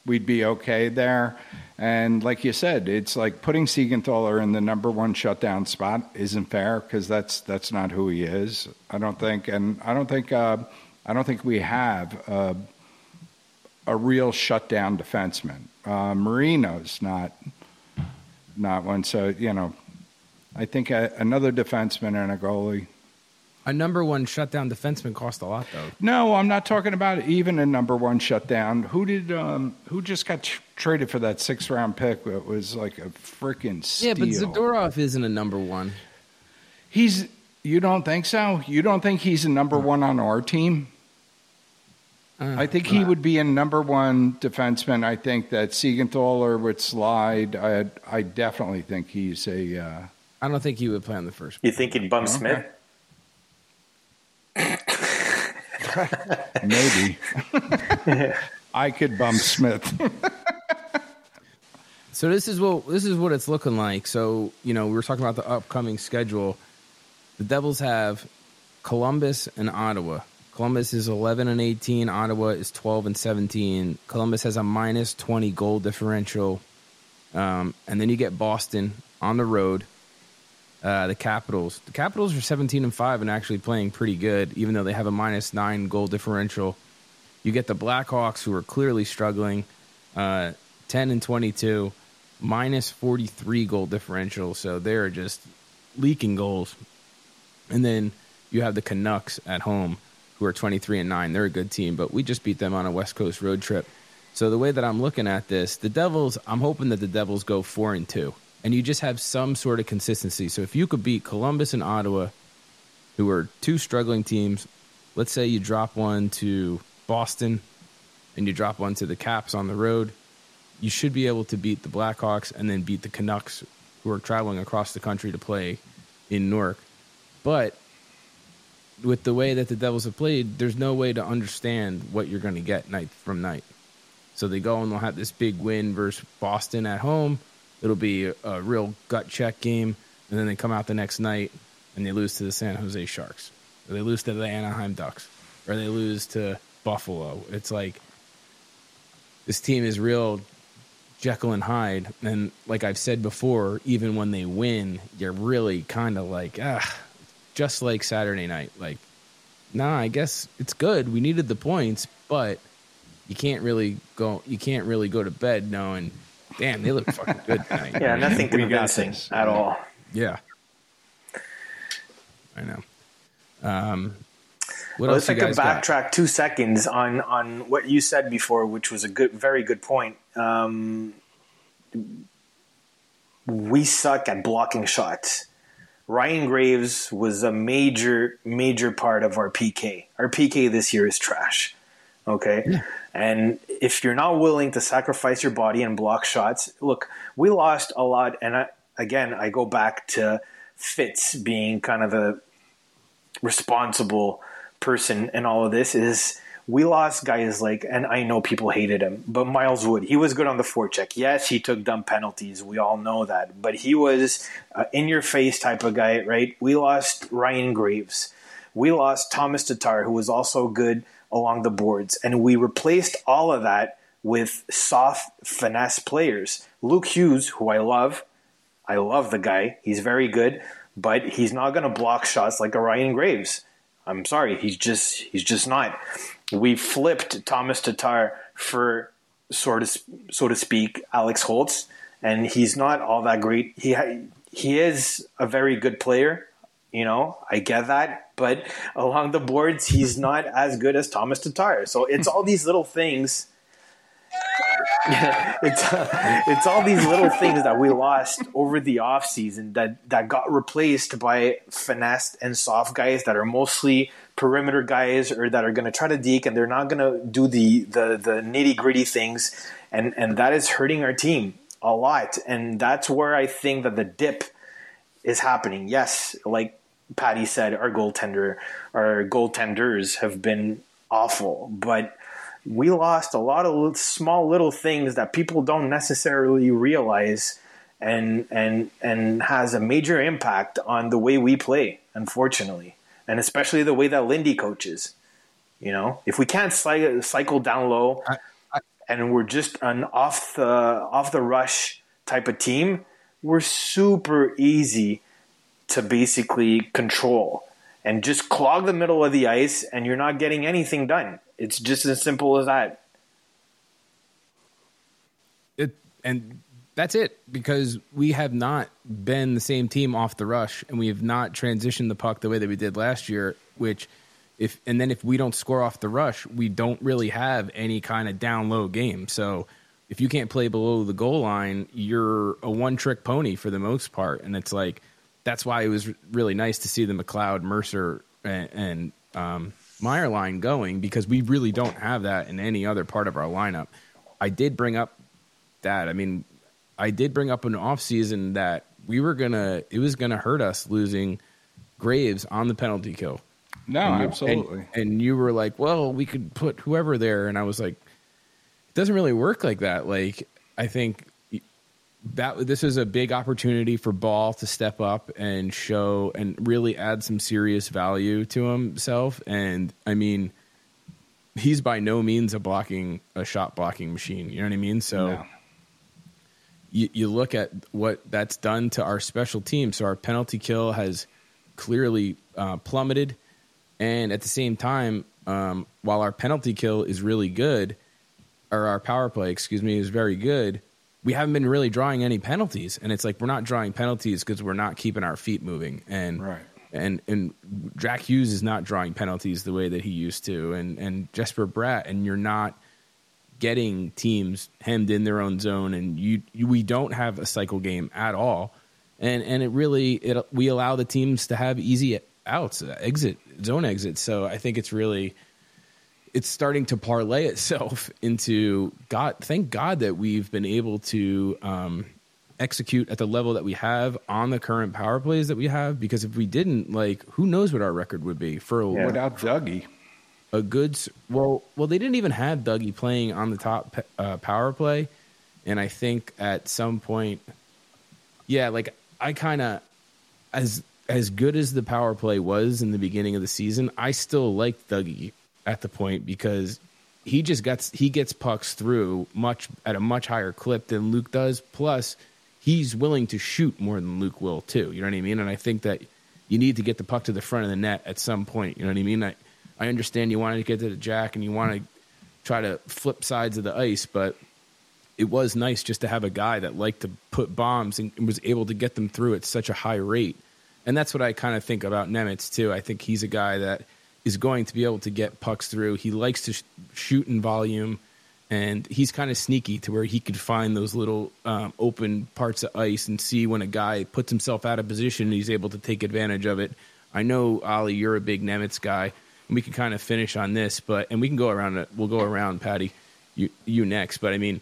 Speaker 4: we'd be okay there. And like you said, it's like putting Siegenthaler in the number one shutdown spot isn't fair because that's that's not who he is. I don't think, and I don't think, uh, I don't think we have uh, a real shutdown defenseman. Uh, Marino's not not one. So you know, I think a, another defenseman and a goalie.
Speaker 2: a number one shutdown defenseman cost a lot though.
Speaker 4: No, I'm not talking about even a number one shutdown. Who did? Um, who just got tr- traded for that six round pick? It was like a freaking steal.
Speaker 2: Yeah, but Zadorov isn't a number one.
Speaker 4: He's. You don't think so? You don't think he's a number one on our team?
Speaker 2: Uh,
Speaker 4: I think he would be a number one defenseman. I think that Siegenthaler would slide. I I definitely think he's a. Uh,
Speaker 2: I don't think he would play on the first.
Speaker 3: You think he'd bump Smith?
Speaker 4: maybe. I could bump Smith.
Speaker 2: So this is what this is what it's looking like. So you know we were talking about the upcoming schedule. The Devils have Columbus and Ottawa. Columbus is eleven and eighteen. Ottawa is twelve and seventeen. Columbus has a minus twenty goal differential, um, and then you get Boston on the road. Uh, the Capitals. The Capitals are seventeen and five and actually playing pretty good, even though they have a minus nine goal differential. You get the Blackhawks, who are clearly struggling, uh, ten and twenty-two, minus forty-three goal differential. So they're just leaking goals. And then you have the Canucks at home, who are twenty-three and nine. They're a good team, but we just beat them on a West Coast road trip. So the way that I'm looking at this, the Devils, I'm hoping that the Devils go four and two, and you just have some sort of consistency. So if you could beat Columbus and Ottawa, who are two struggling teams, let's say you drop one to Boston, and you drop one to the Caps on the road, you should be able to beat the Blackhawks and then beat the Canucks, who are traveling across the country to play in Newark. But with the way that the Devils have played, there's no way to understand what you're going to get night from night. So they go and they'll have this big win versus Boston at home. It'll be a, real gut check game, and then they come out the next night and they lose to the San Jose Sharks, or they lose to the Anaheim Ducks, or they lose to Buffalo. It's like this team is real Jekyll and Hyde, and like I've said before, even when they win, you're really kind of like ah, just like Saturday night. Like, nah, I guess it's good. We needed the points, but you can't really go. You can't really go to bed knowing, damn, they look fucking good tonight.
Speaker 3: Yeah, nothing
Speaker 4: We got
Speaker 3: convincing
Speaker 4: this.
Speaker 3: at all.
Speaker 2: Yeah, I know. Um, what
Speaker 3: Well,
Speaker 2: else
Speaker 3: if I
Speaker 2: you
Speaker 3: could
Speaker 2: guys got?
Speaker 3: backtrack two seconds on on what you said before, which was a good, very good point. Um, we suck at blocking shots. Ryan Graves was a major, major part of our PK. Our PK this year is trash. Okay. And if you're not willing to sacrifice your body and block shots, look, we lost a lot. And I, again, I go back to Fitz being kind of the responsible person in all of this is we lost guys like, and I know people hated him, but Miles Wood, he was good on the forecheck. Yes, he took dumb penalties. We all know that. But he was in your face type of guy, right? We lost Ryan Graves. We lost Thomas Tatar, who was also good along the boards. And we replaced all of that with soft finesse players. Luke Hughes, who I love, I love the guy. He's very good, but he's not going to block shots like a Ryan Graves. I'm sorry, he's just he's just not. We flipped Tomas Tatar for sort of so to speak Alex Holtz, and he's not all that great. He he is a very good player, you know. I get that, but along the boards, he's not as good as Tomas Tatar. So it's all these little things it's it's all these little things that we lost over the off season that that got replaced by finesse and soft guys that are mostly perimeter guys or that are going to try to deke and they're not going to do the the the nitty gritty things. And and that is hurting our team a lot. And that's where I think that the dip is happening. Yes, like Paddy said, our goaltender our goaltenders have been awful, but we lost a lot of small little things that people don't necessarily realize and and and has a major impact on the way we play unfortunately and especially the way that lindy coaches you know? If we can't cycle down low and we're just an off the off the rush type of team we're super easy to basically control and just clog the middle of the ice and you're not getting anything done. It's just as simple as that.
Speaker 2: It and that's it because we have not been the same team off the rush and we have not transitioned the puck the way that we did last year which if and then if we don't score off the rush we don't really have any kind of down low game so if you can't play below the goal line you're a one trick pony for the most part and it's like that's why it was really nice to see the McLeod Mercer and, and um, Meier line going because we really don't have that in any other part of our lineup. I did bring up that. I mean, I did bring up an off season that we were gonna. It was gonna hurt us losing Graves on the penalty kill.
Speaker 4: No,
Speaker 2: And you-
Speaker 4: absolutely.
Speaker 2: And, and you were like, "Well, we could put whoever there," and I was like, "It doesn't really work like that." Like, I think that this is a big opportunity for Bahl to step up and show and really add some serious value to himself. And I mean, he's by no means a blocking a shot blocking machine. You know what I mean? So
Speaker 4: No.
Speaker 2: You, you look at what that's done to our special team. So our penalty kill has clearly uh, plummeted, and at the same time, um, while our penalty kill is really good, or our power play, excuse me, is very good, we haven't been really drawing any penalties, and it's like we're not drawing penalties because we're not keeping our feet moving, and
Speaker 4: Right.
Speaker 2: and and Jack Hughes is not drawing penalties the way that he used to, and and Jesper Bratt, and you're not getting teams hemmed in their own zone, and you, you we don't have a cycle game at all, and and it really it we allow the teams to have easy outs, uh, exit zone exits. So I think it's really it's starting to parlay itself into God. Thank God that we've been able to um, execute at the level that we have on the current power plays that we have. Because if we didn't, like, who knows what our record would be for a,
Speaker 4: Without Dougie.
Speaker 2: A good well well they didn't even have Dougie playing on the top uh, power play. And I think at some point yeah like I kind of as as good as the power play was in the beginning of the season I still liked Dougie at the point because he just gets he gets pucks through much at a much higher clip than Luke does. Plus he's willing to shoot more than Luke will too. You know what I mean? And I think that you need to get the puck to the front of the net at some point. You know what I mean? I I understand you wanted to get to the jack and you want to try to flip sides of the ice, but it was nice just to have a guy that liked to put bombs and was able to get them through at such a high rate. And that's what I kind of think about Nemec too. I think he's a guy that is going to be able to get pucks through. He likes to sh- shoot in volume, and he's kind of sneaky to where he could find those little um, open parts of ice and see when a guy puts himself out of position and he's able to take advantage of it. I know Ollie, you're a big Nemec guy, and we can kind of finish on this, but and we can go around. it. We'll go around, Paddy, you you next. But I mean,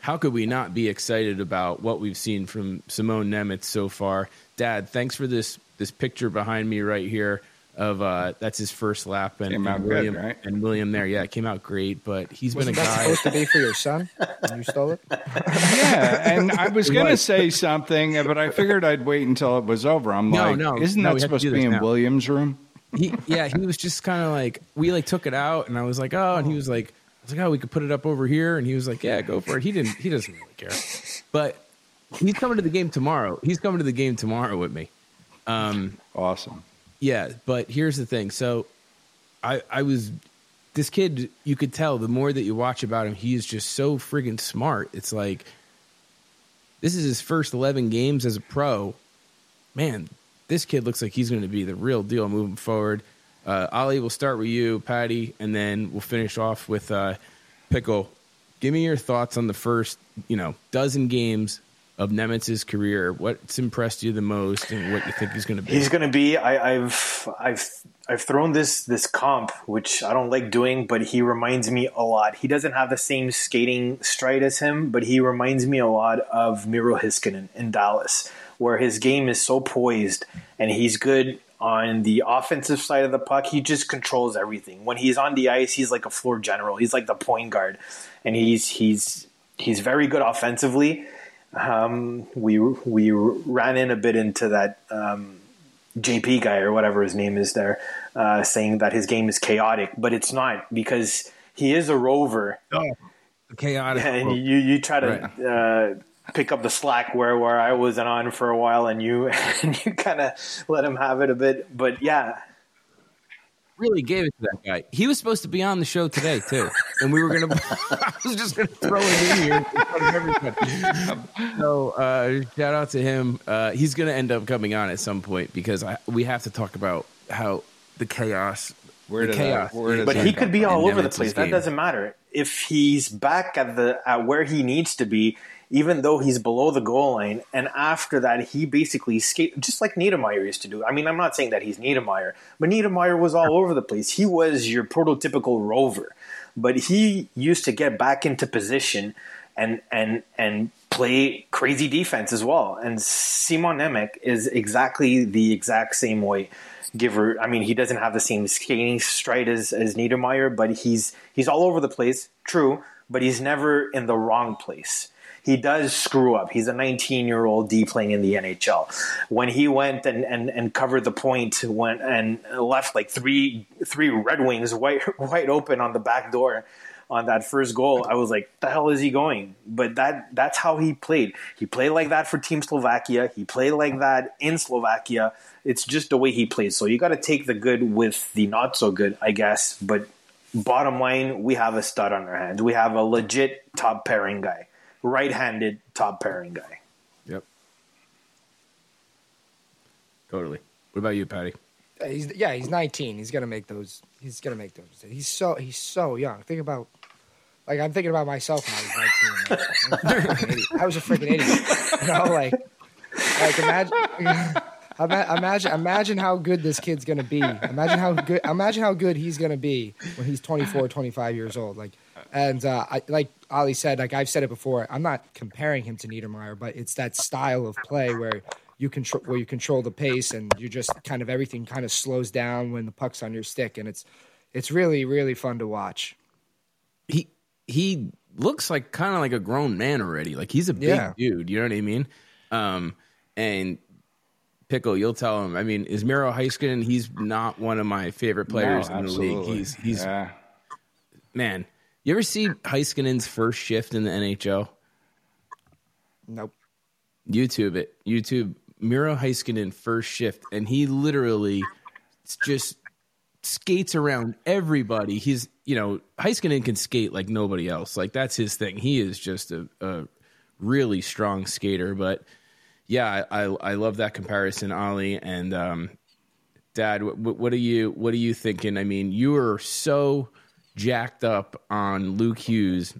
Speaker 2: how could we not be excited about what we've seen from Simon Nemec so far? Dad, thanks for this this picture behind me right here of uh that's his first lap and,
Speaker 4: Came out
Speaker 2: and
Speaker 4: good,
Speaker 2: William
Speaker 4: right?
Speaker 2: and William there. Yeah, it came out great, but he's
Speaker 5: Wasn't
Speaker 2: been a
Speaker 5: that
Speaker 2: guy.
Speaker 5: supposed to be for your son? And you stole it?
Speaker 4: yeah, and I was going to say something, but I figured I'd wait until it was over. I'm
Speaker 2: No,
Speaker 4: like,
Speaker 2: no,
Speaker 4: isn't
Speaker 2: no,
Speaker 4: that
Speaker 2: we have to
Speaker 4: supposed to be in
Speaker 2: now.
Speaker 4: Williams' room?
Speaker 2: He yeah he was just kind of like we like took it out and i was like oh and he was like i was like oh we could put it up over here and he was like yeah go for it. He didn't he doesn't really care. But he's coming to the game tomorrow. He's coming to the game tomorrow with me. Um
Speaker 4: Awesome.
Speaker 2: yeah but here's the thing. So i i was this kid you could tell the more that you watch about him he is just so friggin' smart. It's like this is his first 11 games as a pro. Man, this kid looks like he's going to be the real deal moving forward. Uh, Ollie, we'll start with you, Paddy, and then we'll finish off with uh, Pickle. Give me your thoughts on the first, you know, dozen games of Nemec's career. What's impressed you the most, and what you think he's going to be?
Speaker 3: He's going to be. I, I've I've I've thrown this this comp, which I don't like doing, but he reminds me a lot. He doesn't have the same skating stride as him, but he reminds me a lot of Miro Heiskanen in Dallas, where his game is so poised and he's good on the offensive side of the puck. He just controls everything. When he's on the ice, he's like a floor general. He's like the point guard, and he's he's he's very good offensively. Um, we we ran in a bit into that um, JP guy or whatever his name is there, uh, saying that his game is chaotic, but it's not because he is a rover,
Speaker 2: Chaotic.
Speaker 3: and you you try to uh, pick up the slack where where I wasn't on for a while, and you and you kind of let him have it a bit. But yeah,
Speaker 2: really gave it to that guy. He was supposed to be on the show today too, and we were gonna. I was just gonna throw him in here in front of everybody. So uh, shout out to him. Uh, he's gonna end up coming on at some point because I, we have to talk about how the chaos.
Speaker 4: Where
Speaker 2: the chaos.
Speaker 4: that, where
Speaker 3: but he could be all over the
Speaker 2: Nemec's
Speaker 3: place. That doesn't matter if he's back at the at where he needs to be. Even though he's below the goal line, and after that, he basically skate just like Niedermayer used to do. I mean, I'm not saying that he's Niedermayer, but Niedermayer was all over the place. He was your prototypical rover, but he used to get back into position and and and play crazy defense as well. And Simon Nemec is exactly the exact same way. Giver, I mean, he doesn't have the same skating stride as as Niedermayer, but he's he's all over the place. True, but he's never in the wrong place. He does screw up. He's a 19 year old D playing in the NHL. When he went and, and, and covered the point went and left like three three Red Wings wide wide open on the back door on that first goal, I was like, "The hell is he going?" But that that's how he played. He played like that for Team Slovakia. He played like that in Slovakia. It's just the way he plays. So you got to take the good with the not so good, I guess. But bottom line, we have a stud on our hands. We have a legit top pairing guy, right-handed top pairing guy.
Speaker 2: Yep. Totally. What about you, Paddy?
Speaker 5: Yeah, He's yeah, he's 19. He's gonna make those. He's gonna make those. He's so he's so young. Think about like I'm thinking about myself when I was 19. Like, I was a freaking idiot. I was a freaking idiot. You know, like like imagine. Imagine, imagine how good this kid's gonna be. Imagine how good, imagine how good he's gonna be when he's 24, 25 years old. Like, and uh, I, like Ollie said, like I've said it before. I'm not comparing him to Niedermayer, but it's that style of play where you control where you control the pace and you just kind of everything kind of slows down when the puck's on your stick, and it's it's really really fun to watch.
Speaker 2: he he looks like kind of like a grown man already. Like he's a big
Speaker 5: Yeah.
Speaker 2: dude. You know what I mean? Um, and Pickle, you'll tell him. I mean, is Miro Heiskanen? He's not one of my favorite players
Speaker 4: No,
Speaker 2: in the league. He's he's
Speaker 4: yeah.
Speaker 2: man. You ever see Heiskanen's first shift in the NHL?
Speaker 5: Nope.
Speaker 2: YouTube it. YouTube Miro Heiskanen first shift, and he literally just skates around everybody. He's you know Heiskanen can skate like nobody else. Like that's his thing. He is just a, a really strong skater. But yeah, I, I I love that comparison, Ollie and um, Dad. What, what are you what are you thinking? I mean, you are so jacked up on Luke Hughes,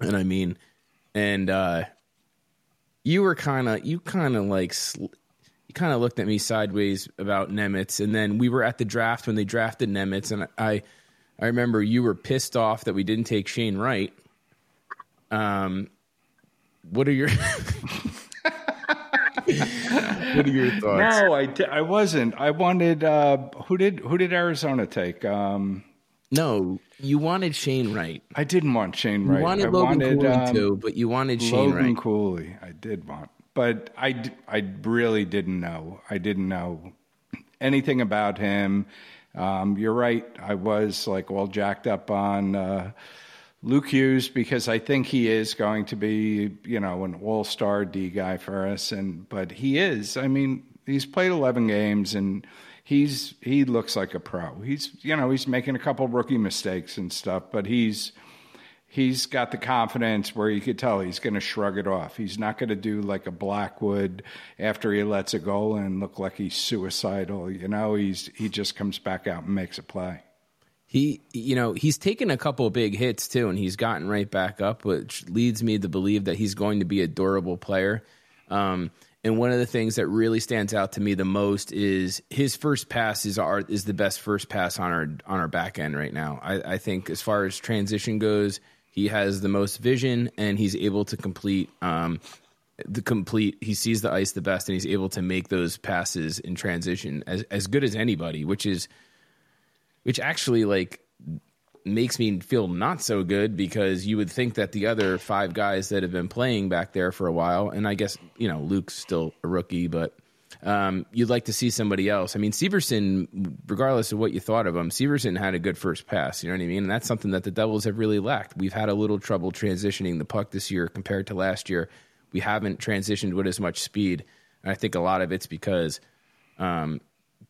Speaker 2: and I mean, and uh, you were kind of you kind of like sl- you kind of looked at me sideways about Nemec, and then we were at the draft when they drafted Nemec, and I I remember you were pissed off that we didn't take Shane Wright. Um, what are your what are your thoughts?
Speaker 4: No, I, I wasn't. I wanted uh, who did who did Arizona take? Um,
Speaker 2: No, you wanted Shane Wright.
Speaker 4: I didn't want Shane
Speaker 2: You
Speaker 4: Wright.
Speaker 2: wanted
Speaker 4: I
Speaker 2: Logan
Speaker 4: wanted,
Speaker 2: Cooley
Speaker 4: um,
Speaker 2: too, but you wanted Shane
Speaker 4: Logan
Speaker 2: Wright.
Speaker 4: Cooley. I did want, but I, I really didn't know. I didn't know anything about him. Um, you're right. I was like all jacked up on uh, Luke Hughes because I think he is going to be, you know, an all-star D guy for us. And but he is. I mean, he's played 11 games and he's he looks like a pro. He's you know he's making a couple rookie mistakes and stuff, but he's he's got the confidence where you could tell he's going to shrug it off. He's not going to do like a Blackwood after he lets it go and look like he's suicidal. You know, he's he just comes back out and makes a play.
Speaker 2: He, you know, he's taken a couple big hits too, and he's gotten right back up, which leads me to believe that he's going to be a durable player. Um, and one of the things that really stands out to me the most is his first pass is our is the best first pass on our on our back end right now. I, I think as far as transition goes, he has the most vision, and he's able to complete um, the complete. He sees the ice the best, and he's able to make those passes in transition as as good as anybody, which is which actually like makes me feel not so good because you would think that the other five guys that have been playing back there for a while, and I guess you know Luke's still a rookie, but um, you'd like to see somebody else. I mean, Severson, regardless of what you thought of him, Severson had a good first pass. You know what I mean? And that's something that the Devils have really lacked. We've had a little trouble transitioning the puck this year compared to last year. We haven't transitioned with as much speed, and I think a lot of it's because um,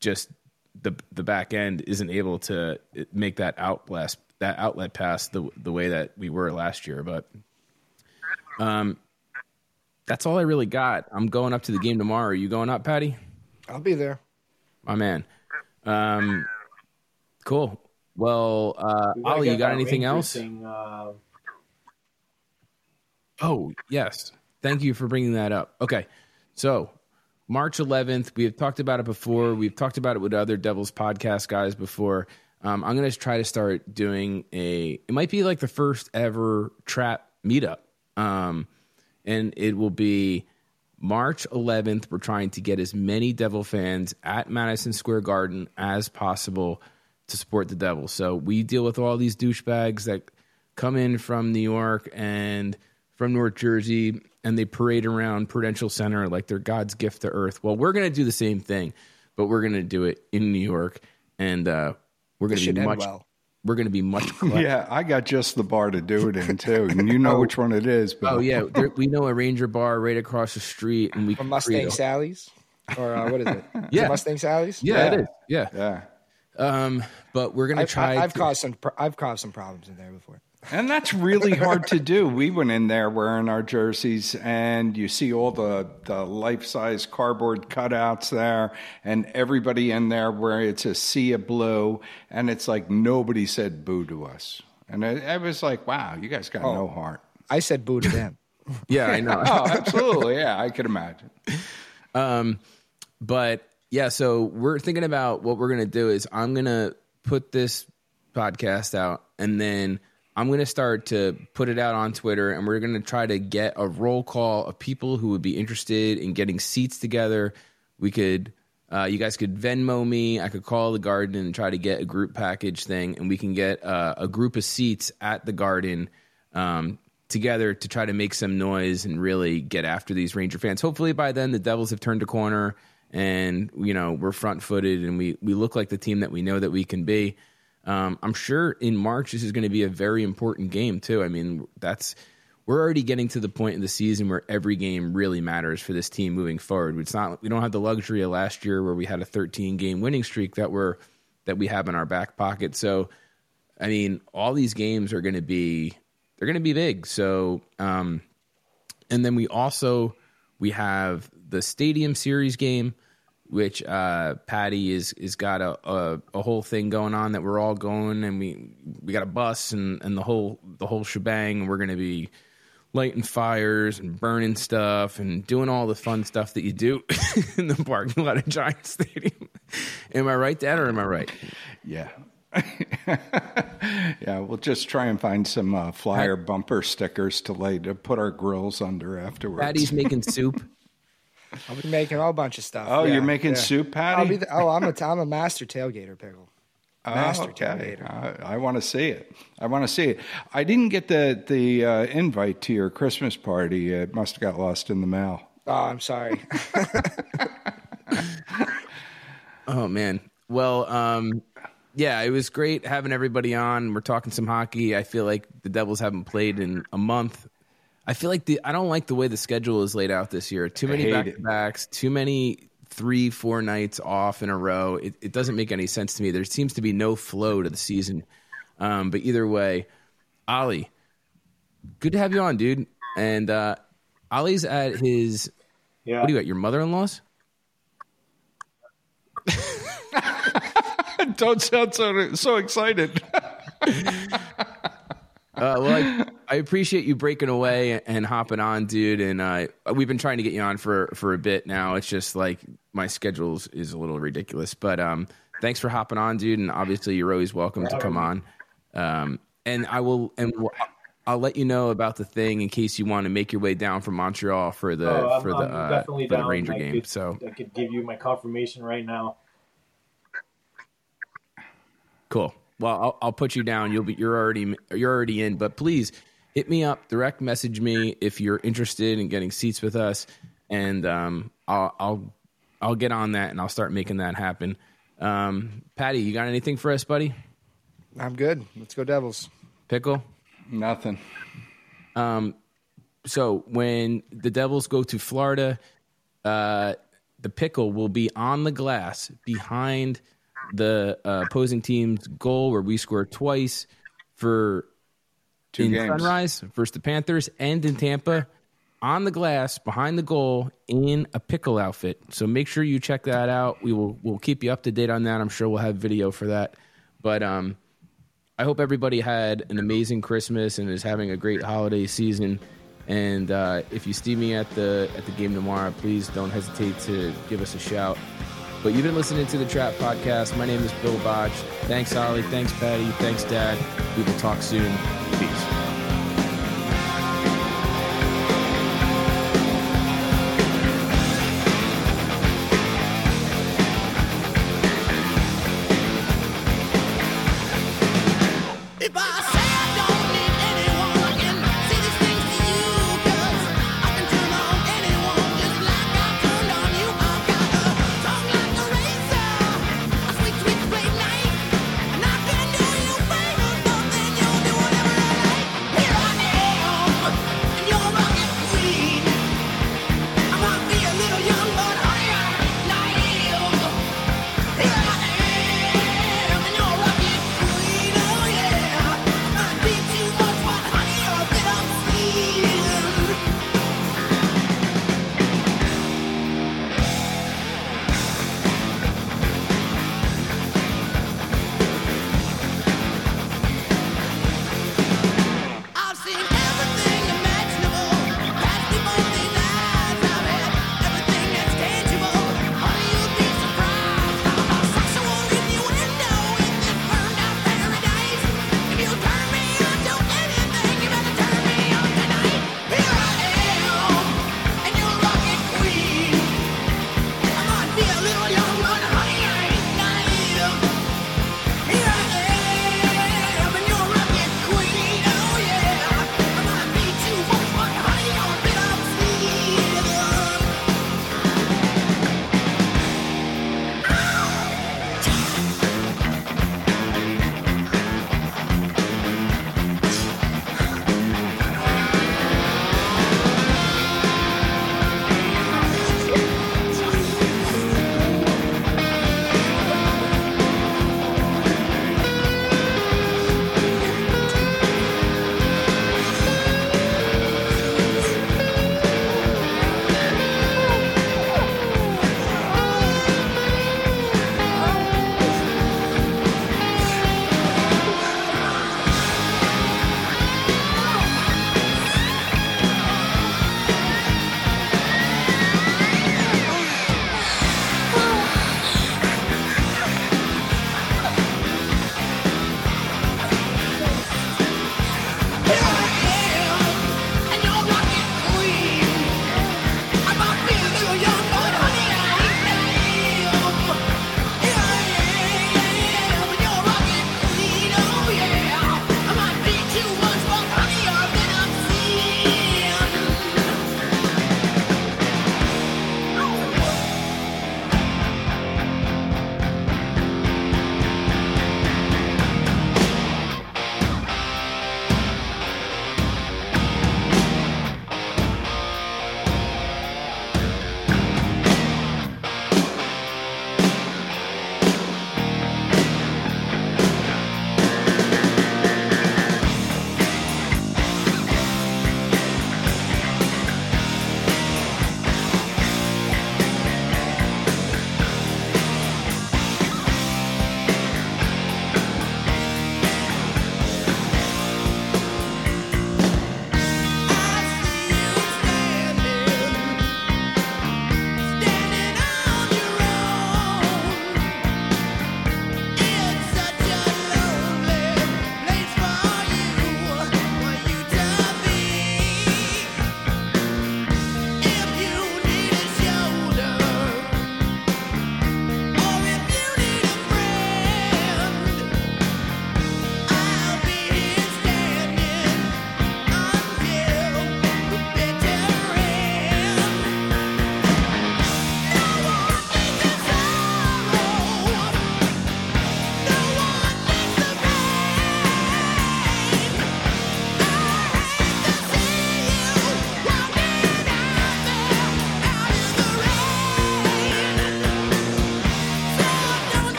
Speaker 2: just the the back end isn't able to make that outlet that outlet pass the the way that we were last year. But um, that's all I really got. I'm going up to the game tomorrow. Are you going up, Paddy?
Speaker 5: I'll be there.
Speaker 2: My man. Um, cool. Well, uh,
Speaker 7: We
Speaker 2: Ollie, you got anything else?
Speaker 7: thing, uh,
Speaker 2: Oh, yes. Thank you for bringing that up. Okay. So, March 11th, we have talked about it before. We've talked about it with other Devils podcast guys before. Um, I'm going to try to start doing a, it might be like the first ever trap meetup. Um, and it will be March 11th. We're trying to get as many Devil fans at Madison Square Garden as possible to support the Devils. So we deal with all these douchebags that come in from New York and from North Jersey and they parade around Prudential Center like they're God's gift to earth. Well, we're going to do the same thing, but we're going to do it in New York and uh, we're going to be much
Speaker 5: well.
Speaker 2: we're going to be much clever.
Speaker 4: Yeah, I got just the bar to do it in too, and you know which one it is. But
Speaker 2: Oh yeah, there, we know a Ranger bar right across the street, and we
Speaker 5: From Mustang
Speaker 2: create
Speaker 5: Sally's? Or uh, what is it? Is it
Speaker 2: Yeah.
Speaker 5: Mustang Sally's?
Speaker 2: Yeah,
Speaker 4: Yeah.
Speaker 2: it is. Yeah.
Speaker 4: yeah,
Speaker 2: Um, but we're gonna
Speaker 5: I've,
Speaker 2: try.
Speaker 5: I've
Speaker 2: to-
Speaker 5: caused some. I've caused some problems in there before.
Speaker 4: And that's really hard to do. We went in there wearing our jerseys, and you see all the the life size cardboard cutouts there, and everybody in there where it's a sea of blue, and it's like nobody said boo to us, and I, I was like, wow, you guys got no heart.
Speaker 5: I said boo to them.
Speaker 2: yeah, I know.
Speaker 4: Oh, absolutely, yeah, I could imagine.
Speaker 2: Um, but yeah, so we're thinking about what we're gonna do is I'm gonna put this podcast out, and then I'm gonna start to put it out on Twitter, and we're gonna try to get a roll call of people who would be interested in getting seats together. We could. Uh, you guys could Venmo me. I could call the garden and try to get a group package thing, and we can get uh, a group of seats at the garden um, together to try to make some noise and really get after these Ranger fans. Hopefully, by then the Devils have turned a corner, and you know we're front footed, and we we look like the team that we know that we can be. Um, I'm sure in March this is going to be a very important game too. I mean, that's we're already getting to the point in the season where every game really matters for this team moving forward. It's not we don't have the luxury of last year where we had a 13 game winning streak that we're that we have in our back pocket. So, I mean, all these games are going to be they're going to be big. So, um, and then we also we have the Stadium Series game, which uh, Paddy is is got a, a a whole thing going on that we're all going, and we we got a bus and and the whole the whole shebang. and We're gonna be lighting fires and burning stuff and doing all the fun stuff that you do in the parking lot of Giant Stadium. am I right, Dad, or am I right?
Speaker 4: Yeah. yeah, we'll just try and find some uh, flyer bumper stickers to lay to put our grills under afterwards.
Speaker 2: Paddy's making soup.
Speaker 5: I'll be making a whole bunch of stuff.
Speaker 4: oh,
Speaker 5: Yeah,
Speaker 4: you're making
Speaker 5: yeah.
Speaker 4: soup, Paddy?
Speaker 5: I'll be the, oh, I'm a I'm a master tailgater pickle. Master
Speaker 4: Oh, okay.
Speaker 5: tailgater.
Speaker 4: I, I want to see it. I want to see it. I didn't get the the uh, invite to your Christmas party. It must have got lost in the mail.
Speaker 5: Oh, I'm sorry.
Speaker 2: Oh man. Well, um, yeah, it was great having everybody on. We're talking some hockey. I feel like the Devils haven't played in a month. I feel like the I don't like the way the schedule is laid out this year. Too many back to backs, too many three, four nights off in a row. It, it doesn't make any sense to me. There seems to be no flow to the season. Um, but either way, Ollie, good to have you on, dude. And uh, Ollie's at his
Speaker 7: Yeah.
Speaker 2: what do you at? Your mother in law's?
Speaker 4: Don't sound so so excited.
Speaker 2: Uh, well, I, I appreciate you breaking away and hopping on, dude. And uh, we've been trying to get you on for for a bit now. It's just like my schedule is a little ridiculous. But um, thanks for hopping on, dude. And obviously, you're always welcome to come on. Um, and I will and we'll- I'll let you know about the thing in case you want to make your way down from Montreal for the
Speaker 7: Oh,
Speaker 2: for the uh, for the. Ranger game.
Speaker 7: Could,
Speaker 2: So
Speaker 7: I could give you my confirmation right now.
Speaker 2: Cool. Well, I'll, I'll put you down. You'll be you're already you're already in. But please hit me up, direct message me if you're interested in getting seats with us, and um, I'll I'll I'll get on that and I'll start making that happen. Um, Paddy, you got anything for us, buddy?
Speaker 5: I'm good. Let's go Devils.
Speaker 2: Pickle.
Speaker 4: Nothing.
Speaker 2: So when the Devils go to Florida, uh, the pickle will be on the glass behind the uh, opposing team's goal, where we score twice for
Speaker 4: Two
Speaker 2: in
Speaker 4: games.
Speaker 2: Sunrise versus the Panthers and in Tampa on the glass behind the goal in a pickle outfit. So make sure you check that out. We will we'll keep you up to date on that. I'm sure we'll have video for that. But um I hope everybody had an amazing Christmas and is having a great holiday season. And uh, if you see me at the at the game tomorrow, please don't hesitate to give us a shout. But you've been listening to the Trap Podcast. My name is Bill Botch. Thanks, Ollie. Thanks, Paddy. Thanks, Dad. We will talk soon. Peace.